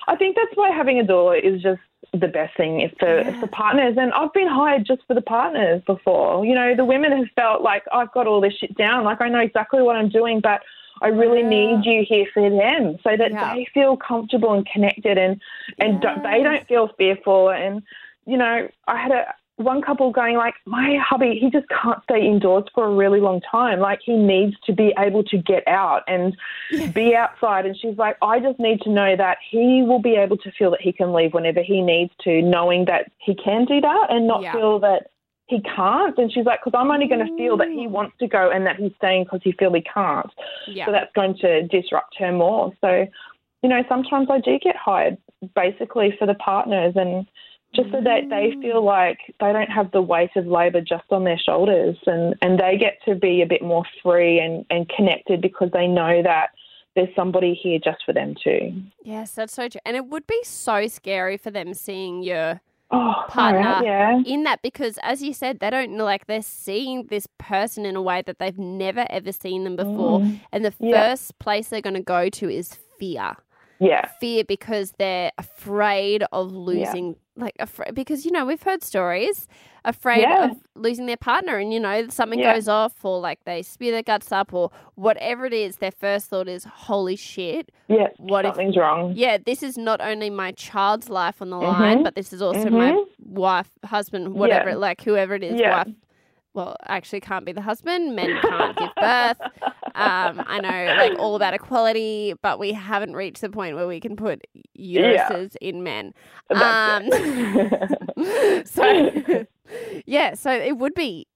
I think that's why having a doula is just the best thing for, Yeah. for partners. And I've been hired just for the partners before. You know, the women have felt like I've got all this shit down, like I know exactly what I'm doing, but I really Yeah. need you here for them so that Yeah. they feel comfortable and connected and, and don't, they don't feel fearful. And, you know, I had a one couple going like, my hubby, he just can't stay indoors for a really long time. Like he needs to be able to get out and be outside. And she's like, I just need to know that he will be able to feel that he can leave whenever he needs to, knowing that he can do that and not Yeah. feel that he can't. And she's like, because I'm only going to feel that he wants to go and that he's staying because he feel he can't. Yeah. So that's going to disrupt her more. So, you know, sometimes I do get hired basically for the partners and just so that they Mm. feel like they don't have the weight of labour just on their shoulders and, and they get to be a bit more free and, and connected because they know that there's somebody here just for them too. Yes, that's so true. And it would be so scary for them seeing your Oh, Partner. yeah. in that because as you said, they don't know like they're seeing this person in a way that they've never ever seen them before. Mm. And the Yeah. first place they're gonna go to is fear. Yeah. Fear because they're afraid of losing like afraid because you know, we've heard stories afraid Yeah. of losing their partner and you know, something Yeah. goes off or like they spew their guts up or whatever it is, their first thought is, Holy shit, Yeah. what if Something's wrong. yeah, this is not only my child's life on the line, Mhm. but this is also my Mhm. wife, husband, whatever, Yeah. like whoever it is, Yeah. wife. Well, actually, can't be the husband. Men can't give birth. Um, I know, like all about equality, but we haven't reached the point where we can put uteruses in men. Um, so, yeah, so it would be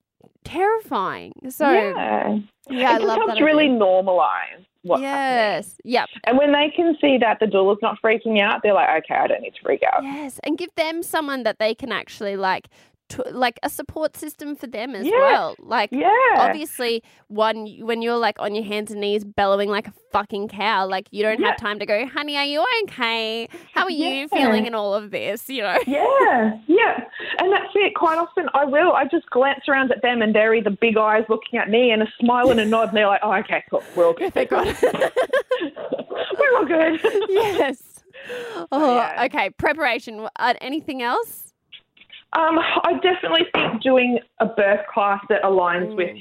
terrifying. So, yeah, yeah. I love helps that. really normalize what's happening. Yes, yep. And when they can see that the doula's not freaking out, they're like, okay, I don't need to freak out. Yes, and give them someone that they can actually like, t- like a support system for them as Yeah. well. Like, Yeah. obviously, one when you're like on your hands and knees bellowing like a fucking cow, like you don't Yeah. have time to go, honey, are you okay? How are you feeling in all of this? You know. Yeah, yeah. And that's it. Quite often I will. I just glance around at them and they're either big eyes looking at me and a smile and a nod and they're like, oh, okay, cool. We're all good. Thank God. We're all good. yes. Oh, yeah. okay. Preparation. Uh, anything else? Um, I definitely think doing a birth class that aligns Mm. with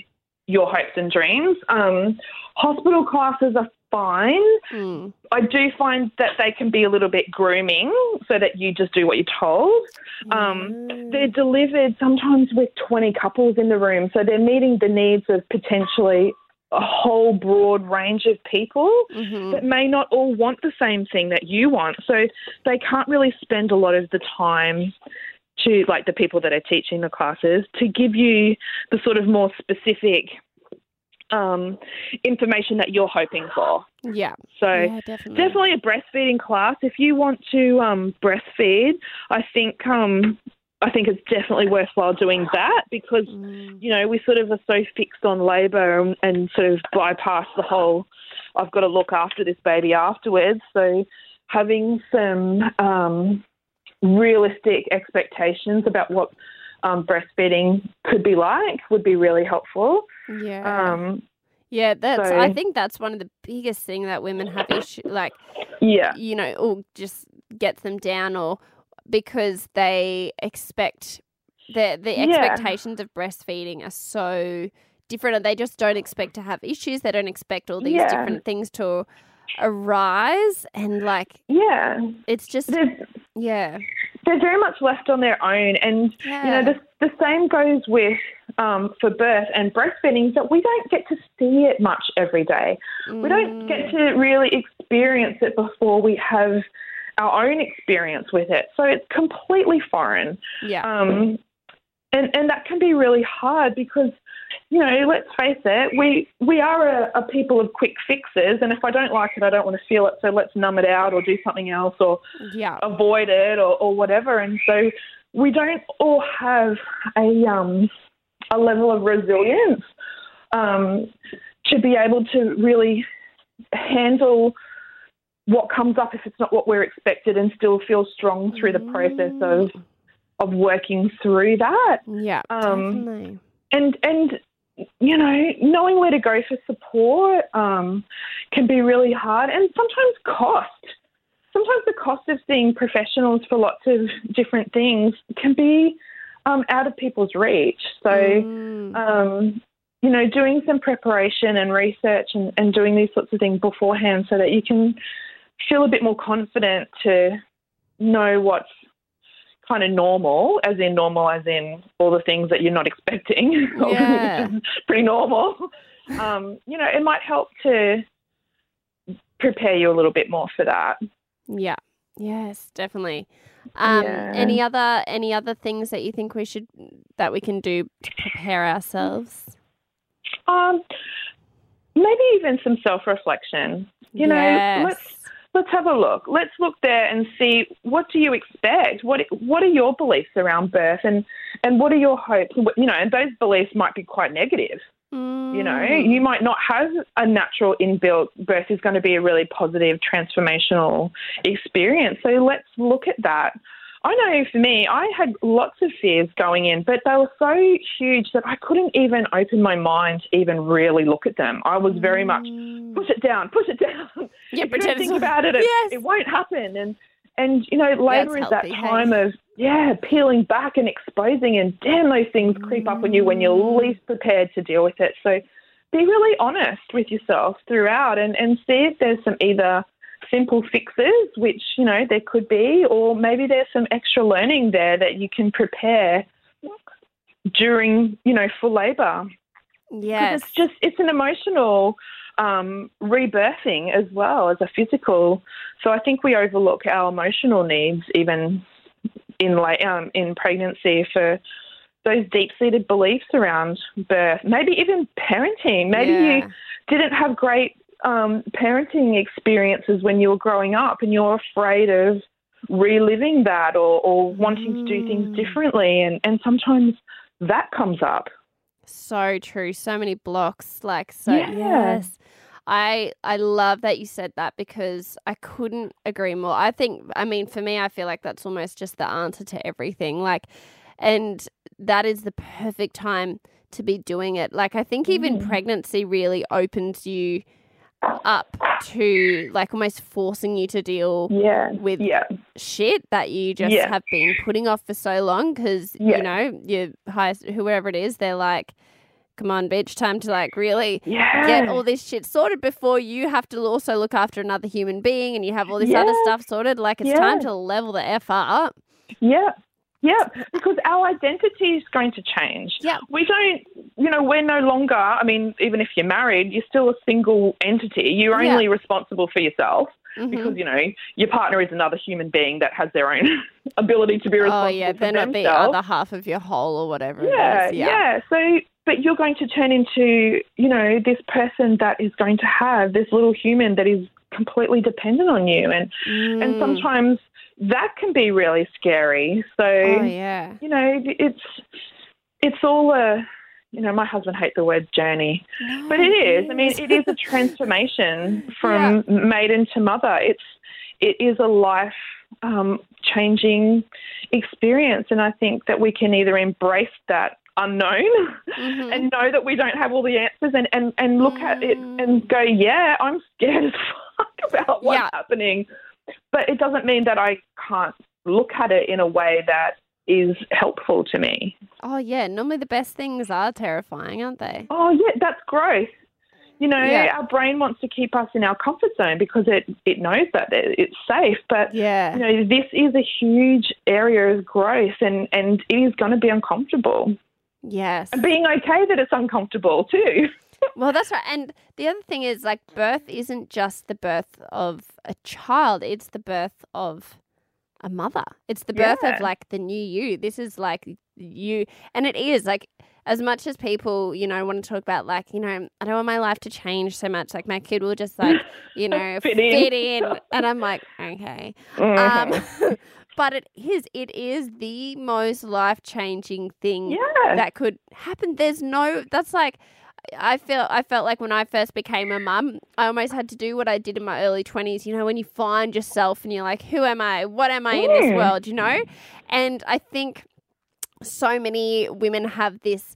your hopes and dreams. Um, hospital classes are fine. Mm. I do find that they can be a little bit grooming so that you just do what you're told. Um, Mm. They're delivered sometimes with 20 couples in the room, so they're meeting the needs of potentially a whole broad range of people Mhm. that may not all want the same thing that you want. So they can't really spend a lot of the time to, like the people that are teaching the classes, to give you the sort of more specific um, information that you're hoping for. Yeah. So yeah, definitely. definitely a breastfeeding class. If you want to um, breastfeed, I think um, I think it's definitely worthwhile doing that because Mm. you know we sort of are so fixed on labour and, and sort of bypass the whole. I've got to look after this baby afterwards. So having some um, realistic expectations about what um, breastfeeding could be like would be really helpful. Yeah. Um, Yeah, that's. I think that's one of the biggest thing that women have issue, like yeah, you know, or just gets them down, or because they expect the the Yeah. expectations of breastfeeding are so different, and they just don't expect to have issues. They don't expect all these Yeah. different things to arise, and like yeah. it's just There's yeah, they're very much left on their own. And, yeah, you know, the, the same goes with um, for birth and breastfeeding, that we don't get to see it much every day. We don't get Mm, to really experience it before we have our own experience with it. So it's completely foreign. yeah, Um, and, and that can be really hard because, you know, let's face it, we, we are a, a people of quick fixes. And if I don't like it, I don't want to feel it. So let's numb it out or do something else or yeah, avoid it or, or whatever. And so we don't all have a um, a level of resilience um, to be able to really handle what comes up if it's not what we're expected and still feel strong through the process of of working through that. yeah, um, definitely. And and you know, knowing where to go for support um, can be really hard and sometimes cost. sometimes the cost of seeing professionals for lots of different things can be um, out of people's reach. So, Mm. um, you know, doing some preparation and research and, and doing these sorts of things beforehand so that you can feel a bit more confident to know what's kind of normal, as in normal, as in all the things that you're not expecting, Yeah. pretty normal. Um, you know, it might help to prepare you a little bit more for that. Yeah. Yes, definitely. Um, Yeah. Any other any other things that you think we should that we can do to prepare ourselves? Um, maybe even some self-reflection. You know, Yes. let's let's have a look. Let's look there and see what do you expect. What what are your beliefs around birth, and and what are your hopes? You know, and those beliefs might be quite negative. You know, Mm. you might not have a natural inbuilt birth is going to be a really positive transformational experience. So let's look at that. I know for me, I had lots of fears going in, but they were so huge that I couldn't even open my mind to even really look at them. I was very much Mm. push it down, push it down. Yeah, if pretend don't think about it, it, Yes. it won't happen. And and you know, later is that healthy, hey? time of yeah, peeling back and exposing, and damn, those things creep up on you when you're Mm. least prepared to deal with it. So be really honest with yourself throughout, and and see if there's some either simple fixes, which you know there could be, or maybe there's some extra learning there that you can prepare during you know full labour. Yes. it's just it's an emotional um, rebirthing as well as a physical. So I think we overlook our emotional needs even in la- um, in pregnancy for those deep seated beliefs around birth. Maybe even parenting. Maybe Yeah. you didn't have great um, parenting experiences when you were growing up, and you're afraid of reliving that or, or wanting to do Mm. things differently. And, and sometimes that comes up. So true. So many blocks. Like so Yeah. yes. I I love that you said that because I couldn't agree more. I think I mean for me I feel like that's almost just the answer to everything. Like and that is the perfect time to be doing it. Like I think even Mm. pregnancy really opens you up to like almost forcing you to deal Yeah. with yeah. shit that you just Yeah. have been putting off for so long because Yeah. you know your highest whoever it is they're like come on bitch time to like really get all this shit sorted before you have to also look after another human being and you have all this other stuff sorted like it's time to level the f up Yeah. Yeah, because our identity is going to change. Yeah. We don't, you know, we're no longer, I mean, even if you're married, you're still a single entity. You're Yeah. only responsible for yourself Mhm. because, you know, your partner is another human being that has their own ability to be responsible. oh yeah they're not the other half of your whole or whatever yeah, it is yeah. So, but you're going to turn into, you know, this person that is going to have this little human that is completely dependent on you. And, and Mm. sometimes that can be really scary. So, oh yeah you know, it's it's all a you know, my husband hates the word journey, but it is. I mean, it is a transformation from maiden to mother. It's it is a life um, changing experience, and I think that we can either embrace that unknown Mhm. and know that we don't have all the answers, and and and look at it and go, yeah, I'm scared as fuck about what's Yeah. happening, but it doesn't mean that I can't look at it in a way that is helpful to me. oh yeah normally the best things are terrifying aren't they Oh yeah, that's growth. You know, Yeah. our brain wants to keep us in our comfort zone because it, it knows that it's safe. But yeah you know, this is a huge area of growth, and and it is going to be uncomfortable. yes And being okay that it's uncomfortable too. Well, that's right. And the other thing is, like, birth isn't just the birth of a child, it's the birth of a mother. It's the birth Yeah. of, like, the new you. This is, like, you. And it is, like, as much as people, you know, want to talk about, like, you know, I don't want my life to change so much. Like, my kid will just, like, you know, Fit in. in. And I'm like, okay. Mhm. Um, but it is, it is the most life changing thing yeah. that could happen. There's no that's like I feel I felt like when I first became a mum, I almost had to do what I did in my early twenties, you know, when you find yourself and you're like, Who am I? What am I in this world? You know? And I think so many women have this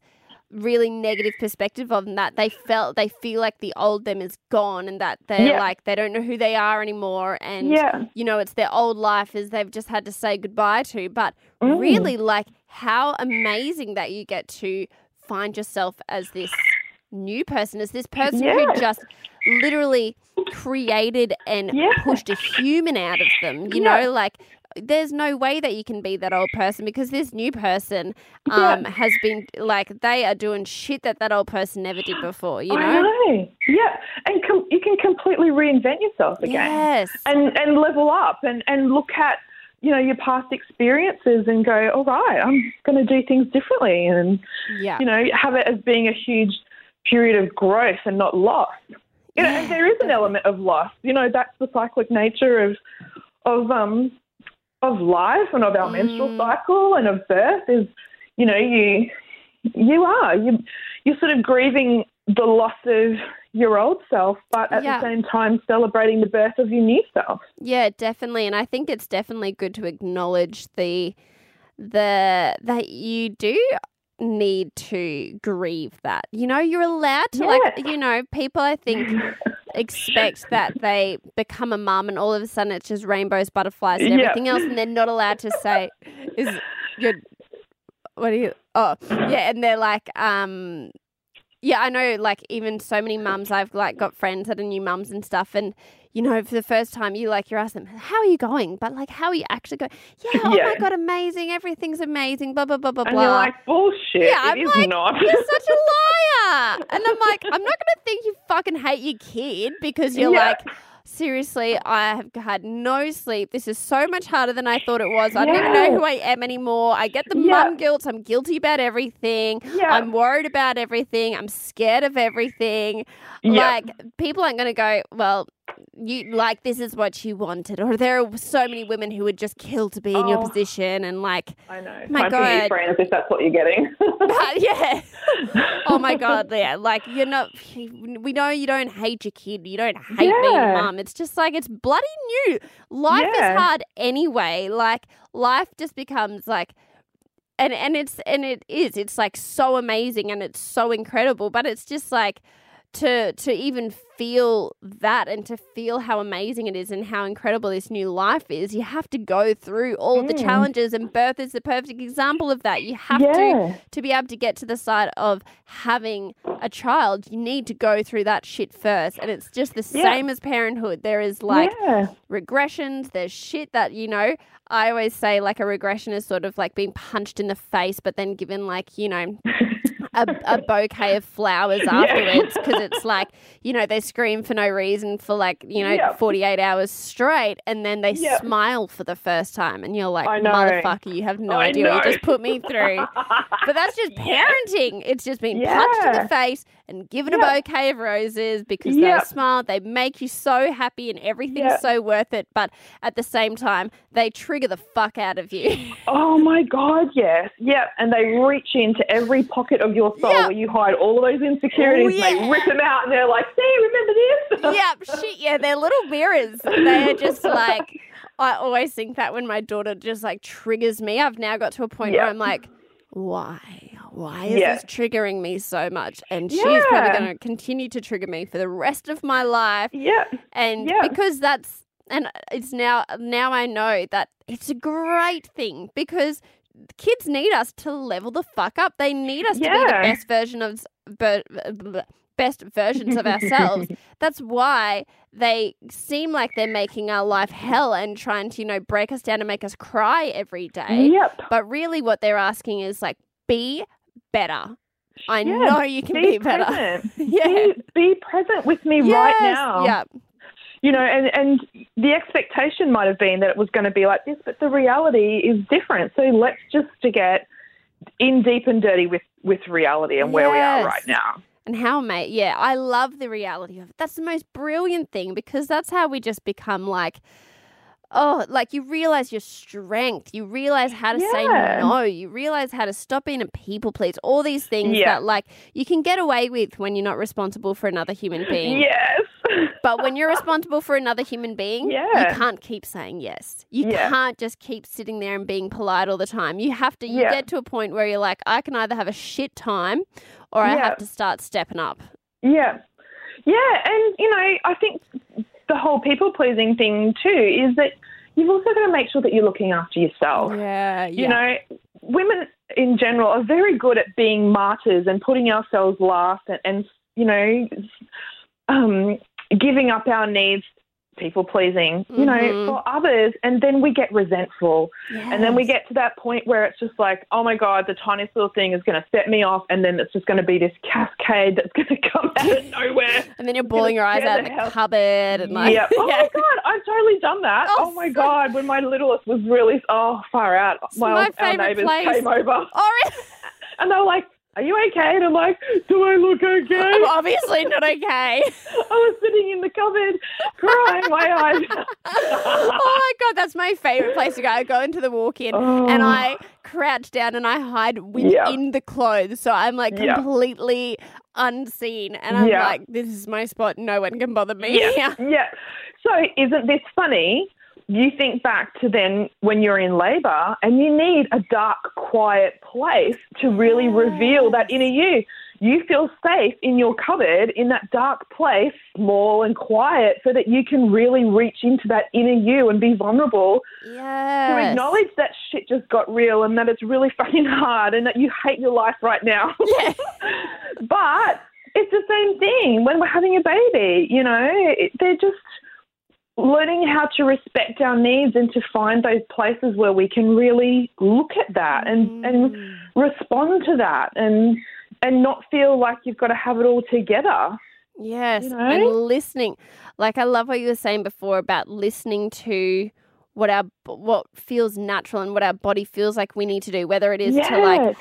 really negative perspective on that. They felt they feel like the old them is gone and that they're Yeah. like they don't know who they are anymore and Yeah. you know it's their old life as they've just had to say goodbye to. But Mm. really like how amazing that you get to find yourself as this new person, as this person who just literally created and Yeah. pushed a human out of them. You Yeah. know, like there's no way that you can be that old person because this new person Yeah. um has been like they are doing shit that that old person never did before. You I know? know. Yeah, and com- you can completely reinvent yourself again. Yes. and and level up and and look at you know your past experiences and go all right i'm going to do things differently and yeah. you know have it as being a huge period of growth and not loss. You know and there is an element of loss. You know that's the cyclic nature of of um of life and of our menstrual Mm. cycle and of birth is you know you you are. You you're sort of grieving the loss of your old self but at Yeah. the same time celebrating the birth of your new self. Yeah, definitely, and I think it's definitely good to acknowledge the the that you do need to grieve that. You know, you're allowed to like you know, people I think expect that they become a mum and all of a sudden it's just rainbows, butterflies and Yeah. everything else and they're not allowed to say is your what do you oh yeah and they're like um yeah i know like even so many mums i've like got friends that are new mums and stuff and you know for the first time you like you're asking them how are you going but like how are you actually going yeah oh my god amazing everything's amazing blah blah blah blah And blah you're like, bullshit. Yeah, it I'm is like, not. you're such a liar. And I'm like, I'm not going to think you fucking hate your kid because you're Yeah. like, seriously, I have had no sleep. This is so much harder than I thought it was. I don't even know who I am anymore. I get the Yeah. mum guilt. I'm guilty about everything. yeah. I'm worried about everything. I'm scared of everything. yeah. Like, people aren't going to go, well, you like this is what you wanted, or there are so many women who would just kill to be in your Oh. position, and like, I know. my Time for God. friends if that's what you're getting. but, uh, yeah. Oh my god, yeah. Like you're not. We know you don't hate your kid. You don't hate being a Yeah. mum. It's just like it's bloody new. Life Yeah. is hard anyway. Like life just becomes like. And, and it's and it is it's like so amazing and it's so incredible but it's just like to to even feel that and to feel how amazing it is and how incredible this new life is you have to go through all of the Mm. challenges and birth is the perfect example of that you have to to be able to get to the side of having a child, you need to go through that shit first. And it's just the Yeah. same as parenthood. There is like yeah. regressions, there's shit that, you know, I always say like a regression is sort of like being punched in the face, but then given like, you know, a, a bouquet of flowers afterwards because it's like, you know, they scream for no reason for like, you know, Yeah. 48 hours straight and then they Yeah. smile for the first time. And you're like, motherfucker, you have no I idea what you know. just put me through. But that's just Yeah. parenting. It's just being punched in the face and given Yeah. a bouquet of roses because Yeah. they smile. They make you so happy and everything's Yeah. so worth it. But at the same time, they trigger the fuck out of you. Oh my God, yes. Yeah. And they reach into every pocket of your soul Yeah. where you hide all of those insecurities Oh, and they rip them out and they're like, see, remember this? yeah, shit, yeah, they're little mirrors. They're just like I always think that when my daughter just like triggers me, I've now got to a point where I'm like, why? Why is Yeah. this triggering me so much? And she's probably going to continue to trigger me for the rest of my life. Yeah. And Yeah. because that's and it's now now I know that it's a great thing because kids need us to level the fuck up. They need us to be the best version of best versions of ourselves. That's why they seem like they're making our life hell and trying to, you know, break us down and make us cry every day. Yep. But really what they're asking is like be better. I Yeah, know you can be, Be better. yeah. Be, be present with me right now. Yeah. You know, and, and the expectation might have been that it was going to be like this, but the reality is different. So let's just to get in deep and dirty with, with reality and where we are right now. And how, mate? Yeah, I love the reality of it. That's the most brilliant thing because that's how we just become like, oh, like you realize your strength. You realize how to say no. You realize how to stop being a people please. All these things Yeah. that like you can get away with when you're not responsible for another human being. Yes. But when you're responsible for another human being, Yeah. you can't keep saying yes. You Yeah. can't just keep sitting there and being polite all the time. You have to, you Yeah. get to a point where you're like, I can either have a shit time or I have to start stepping up. Yeah. Yeah. And, you know, I think the whole people pleasing thing too is that you've also got to make sure that you're looking after yourself. Yeah. You know, women in general are very good at being martyrs and putting ourselves last and, and you know, um, giving up our needs, people pleasing, you know, Mhm. for others. And then we get resentful. And then we get to that point where it's just like, oh my God, the tiniest little thing is going to set me off. And then it's just going to be this cascade that's going to come out of nowhere. And then you're bawling your eyes out in the hell- cupboard and like, yeah. Oh my God, I've totally done that. Oh, Oh, my so- God, when my littlest was really, oh, far out. my our favourite neighbours place. came over Oh, really? and they were like, are you okay? And I'm like, do I look okay? I'm obviously not okay. I was sitting in the cupboard crying my eyes. oh my god, that's my favorite place to go. I go into the walk-in Oh. and I crouch down and I hide within the clothes, so I'm like completely unseen. And I'm Yeah. like, this is my spot. No one can bother me. Yeah. yeah. So isn't this funny? You think back to then when you're in labour and you need a dark, quiet place to really reveal that inner you. You feel safe in your cupboard in that dark place, small and quiet, so that you can really reach into that inner you and be vulnerable to acknowledge that shit just got real and that it's really fucking hard and that you hate your life right now. Yeah. but it's the same thing when we're having a baby, you know, it, they're just learning how to respect our needs and to find those places where we can really look at that and, and Mm. respond to that and and not feel like you've got to have it all together. Yes, You know? and listening. Like I love what you were saying before about listening to what our what feels natural and what our body feels like we need to do. Whether it is to like Yes.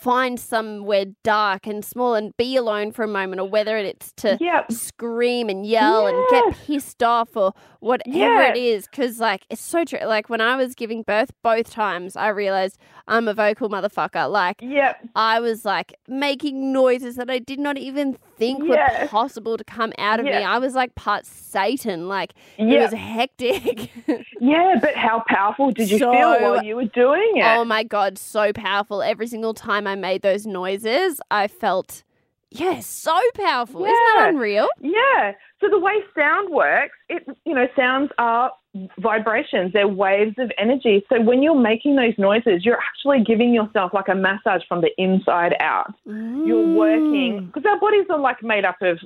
Find somewhere dark and small and be alone for a moment, or whether it's to Yep. scream and yell and get pissed off or whatever it is. Because like it's so true. Like when I was giving birth, both times I realized I'm a vocal motherfucker. Like Yep. I was like making noises that I did not even think were possible to come out of me. I was like part Satan. Like it was hectic. Yeah, but how powerful did you So- feel while you were doing it? oh my god, so powerful. Every single time I made those noises, I felt yeah, so powerful. Isn't that Yeah. unreal? Yeah. So the way sound works, it you know, sounds are vibrations. They're waves of energy. So when you're making those noises, you're actually giving yourself like a massage from the inside out. You're working Mm. because our bodies are like made up of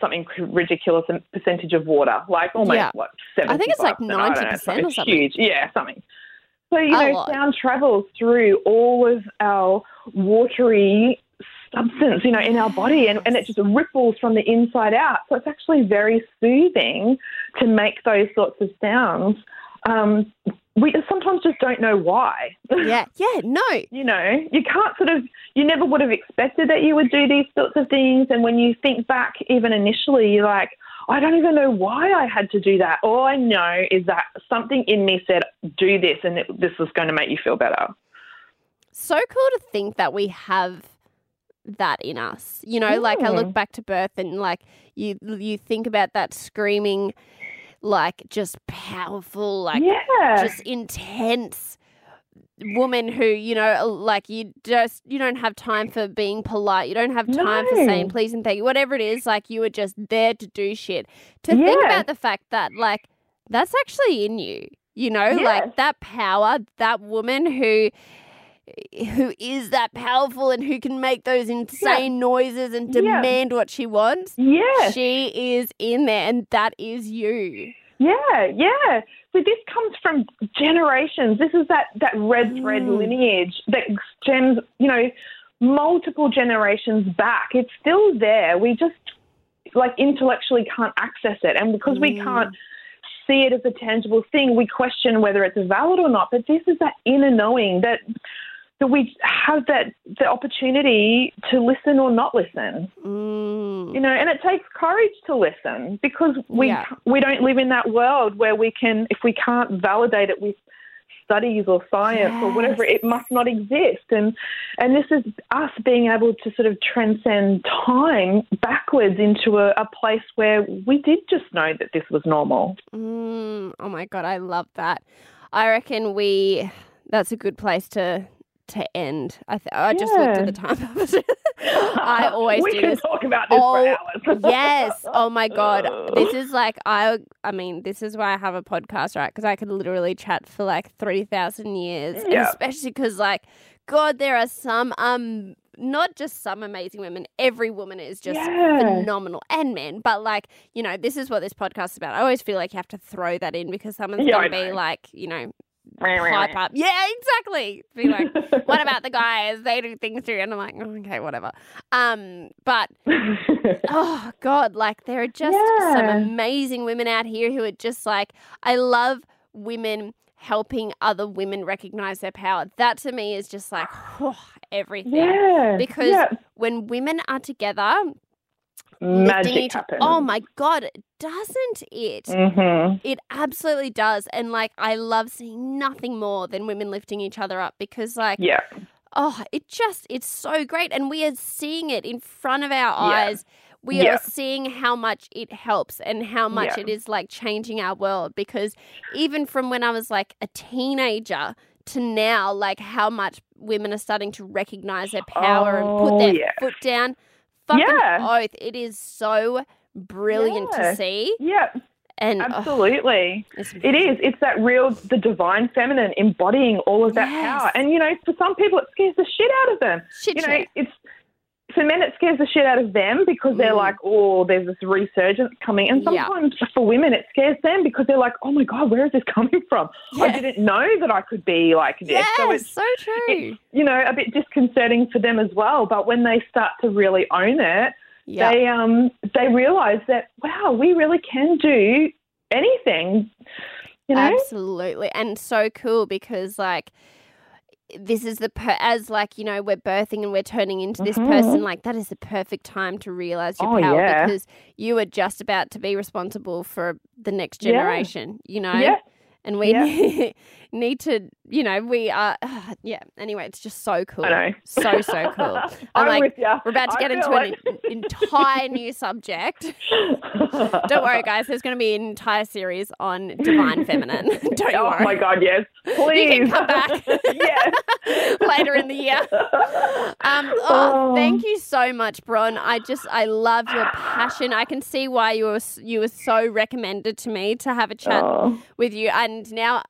something ridiculous percentage of water, like almost Yeah. what seventy. I think it's like 90% or something. Huge, yeah, something. So you A know, lot. sound travels through all of our watery substance, you know, in our body, and, and it just ripples from the inside out. So it's actually very soothing to make those sorts of sounds. Um, we sometimes just don't know why. Yeah, yeah, no. you know, you can't sort of, you never would have expected that you would do these sorts of things. And when you think back, even initially, you're like, I don't even know why I had to do that. All I know is that something in me said, do this, and it, this is going to make you feel better. so cool to think that we have that in us. You know, like I look back to birth and like you you think about that screaming like just powerful like yeah. just intense woman who, you know, uh, like you just you don't have time for being polite. You don't have time for saying please and thank you. Whatever it is, like you were just there to do shit. To think about the fact that like that's actually in you. You know, like that power, that woman who who is that powerful and who can make those insane noises and Yeah. demand what she wants. yeah. She is in there and that is you. Yeah, yeah. So this comes from generations. This is that, that red thread Mm. lineage that stems, you know, multiple generations back. It's still there. We just like intellectually can't access it. And because we Mm. can't see it as a tangible thing, we question whether it's valid or not. But this is that inner knowing that that we have that the opportunity to listen or not listen Mm. you know and it takes courage to listen because we Yeah. we don't live in that world where we can if we can't validate it with studies or science or whatever. It must not exist. And and this is us being able to sort of transcend time backwards into a, a place where we did just know that this was normal. Mm, oh my god, I love that. I reckon we. That's a good place to to end. I th- I just looked at the time. I always we do can this. talk about this Oh, for hours. yes. Oh my god. This is like I. I mean, this is why I have a podcast, right? Because I could literally chat for like three thousand years, Yeah. especially because, like, God, there are some um. Not just some amazing women, every woman is just Yeah. phenomenal and men. But like, you know, this is what this podcast is about. I always feel like you have to throw that in because someone's Yeah, gonna be like, you know, up. Yeah, exactly. Be like, what about the guys? They do things too. And I'm like, oh, okay, whatever. Um, but oh god, like there are just some amazing women out here who are just like I love women helping other women recognize their power. That to me is just like whew, everything. yeah. Because yeah. When women are together, magic happens. Oh my god, doesn't it? hmm It absolutely does. And like I love seeing nothing more than women lifting each other up because like Yeah. oh, it just it's so great and we are seeing it in front of our Yeah. eyes. We Yeah. are seeing how much it helps and how much Yeah. it is like changing our world because even from when I was like a teenager to now like how much women are starting to recognize their power and put Oh, their foot down. Fucking Yeah. oath. It is so brilliant Yeah. to see. Yeah. And oh, Absolutely. it's It is. It's that real, the divine feminine embodying all of that Yes. power. And, you know, for some people, it scares the shit out of them. shit You know, it's, for men, it scares the shit out of them because they're Mm. like, oh, there's this resurgence coming. And Yeah. sometimes for women, it scares them because they're like, oh my God, where is this coming from? I didn't know that I could be like this. Yes, So it's, so true. you know, a bit disconcerting for them as well. But when they start to really own it, Yeah. they um they realize that wow, we really can do anything. You know? Absolutely. And so cool because like this is the per- as like you know we're birthing and we're turning into this Mhm. person like that is the perfect time to realize your Oh, power yeah. because you are just about to be responsible for the next Yeah. generation you know Yeah. and we Yeah. need to you know we are yeah anyway it's just so cool I know. so so cool I'm I'm like, with ya. we're about to I get into feel an entire new subject don't worry guys there's going to be an entire series on divine feminine don't you oh worry my god, yes. you Please. can come back yes. later in the year. Um, oh, Oh. thank you so much, Bron. I just I love your passion. I can see why you were you were so recommended to me to have a chat Oh. with you. And now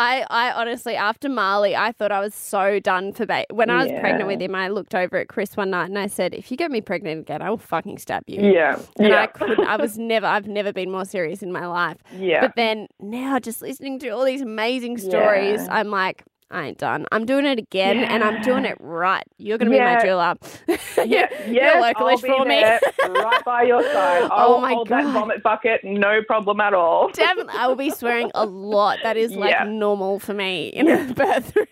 I I honestly after Marley, I thought I was so done for ba- when I was pregnant with him. I looked over at Chris one night and I said, "If you get me pregnant again, I will fucking stab you." Yeah. And yeah. I couldn't. I was never. I've never been more serious in my life. yeah. But then now, just listening to all these amazing stories, Yeah. I'm like, I ain't done. I'm doing it again, and I'm doing it right. You're gonna be my Yeah. doula. yeah, You're I'll for me. right by your side. I Oh my hold God. that vomit bucket, no problem at all. Definitely, I will be swearing a lot. That is like Yeah. normal for me in a birth room.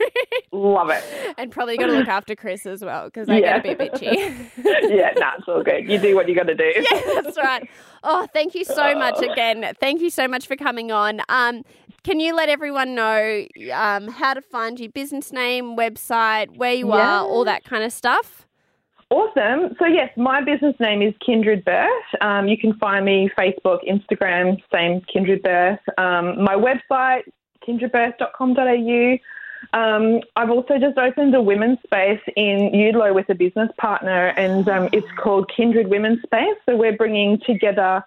Love it. and probably got to look after Chris as well because I Yeah. get a bit bitchy. yeah, nah, it's all good. You do what you got to do. yeah, that's right. Oh, thank you so much again. Thank you so much for coming on. Um, can you let everyone know um, how to find your business name, website, where you are, all that kind of stuff? Awesome. So yes, my business name is Kindred Birth. Um, you can find me Facebook, Instagram, same Kindred Birth. Um, my website, kindredbirth.com.au. Um, I've also just opened a women's space in Eudlo with a business partner, and um, it's called Kindred Women's Space. So we're bringing together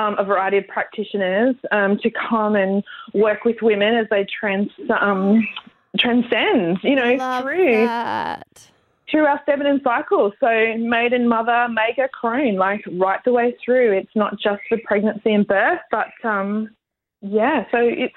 um, a variety of practitioners um, to come and work with women as they trans um, transcend, you know, Love through that. through our feminine cycles. So maiden, mother, maga, crone, like right the way through. It's not just for pregnancy and birth, but um, yeah. So it's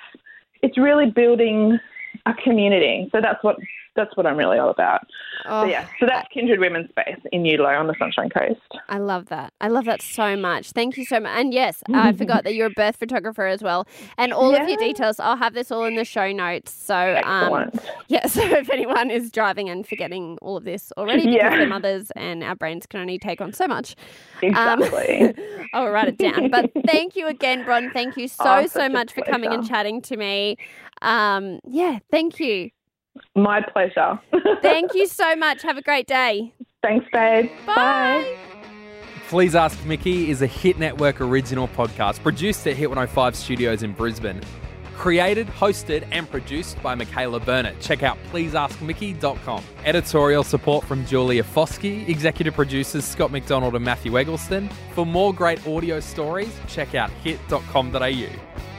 it's really building a community. So that's what that's what I'm really all about. Oh, So yeah. So that's Kindred Women's Space in Eudlo on the Sunshine Coast. I love that. I love that so much. Thank you so much. And yes, I forgot that you're a birth photographer as well. And all of your details, I'll have this all in the show notes. So, um, yeah, so if anyone is driving and forgetting all of this already because Yeah. they're mothers and our brains can only take on so much, um, exactly. I'll write it down. But thank you again, Bron. Thank you so, Oh, so much for coming and chatting to me. Um, yeah, thank you. My pleasure. Thank you so much. Have a great day. Thanks, babe. Bye. Please Ask Mickey is a Hit Network original podcast produced at Hit 105 Studios in Brisbane. Created, hosted, and produced by Michaela Burnett. Check out pleaseaskmickey.com. Editorial support from Julia Foskey, executive producers Scott McDonald and Matthew Eggleston. For more great audio stories, check out hit.com.au.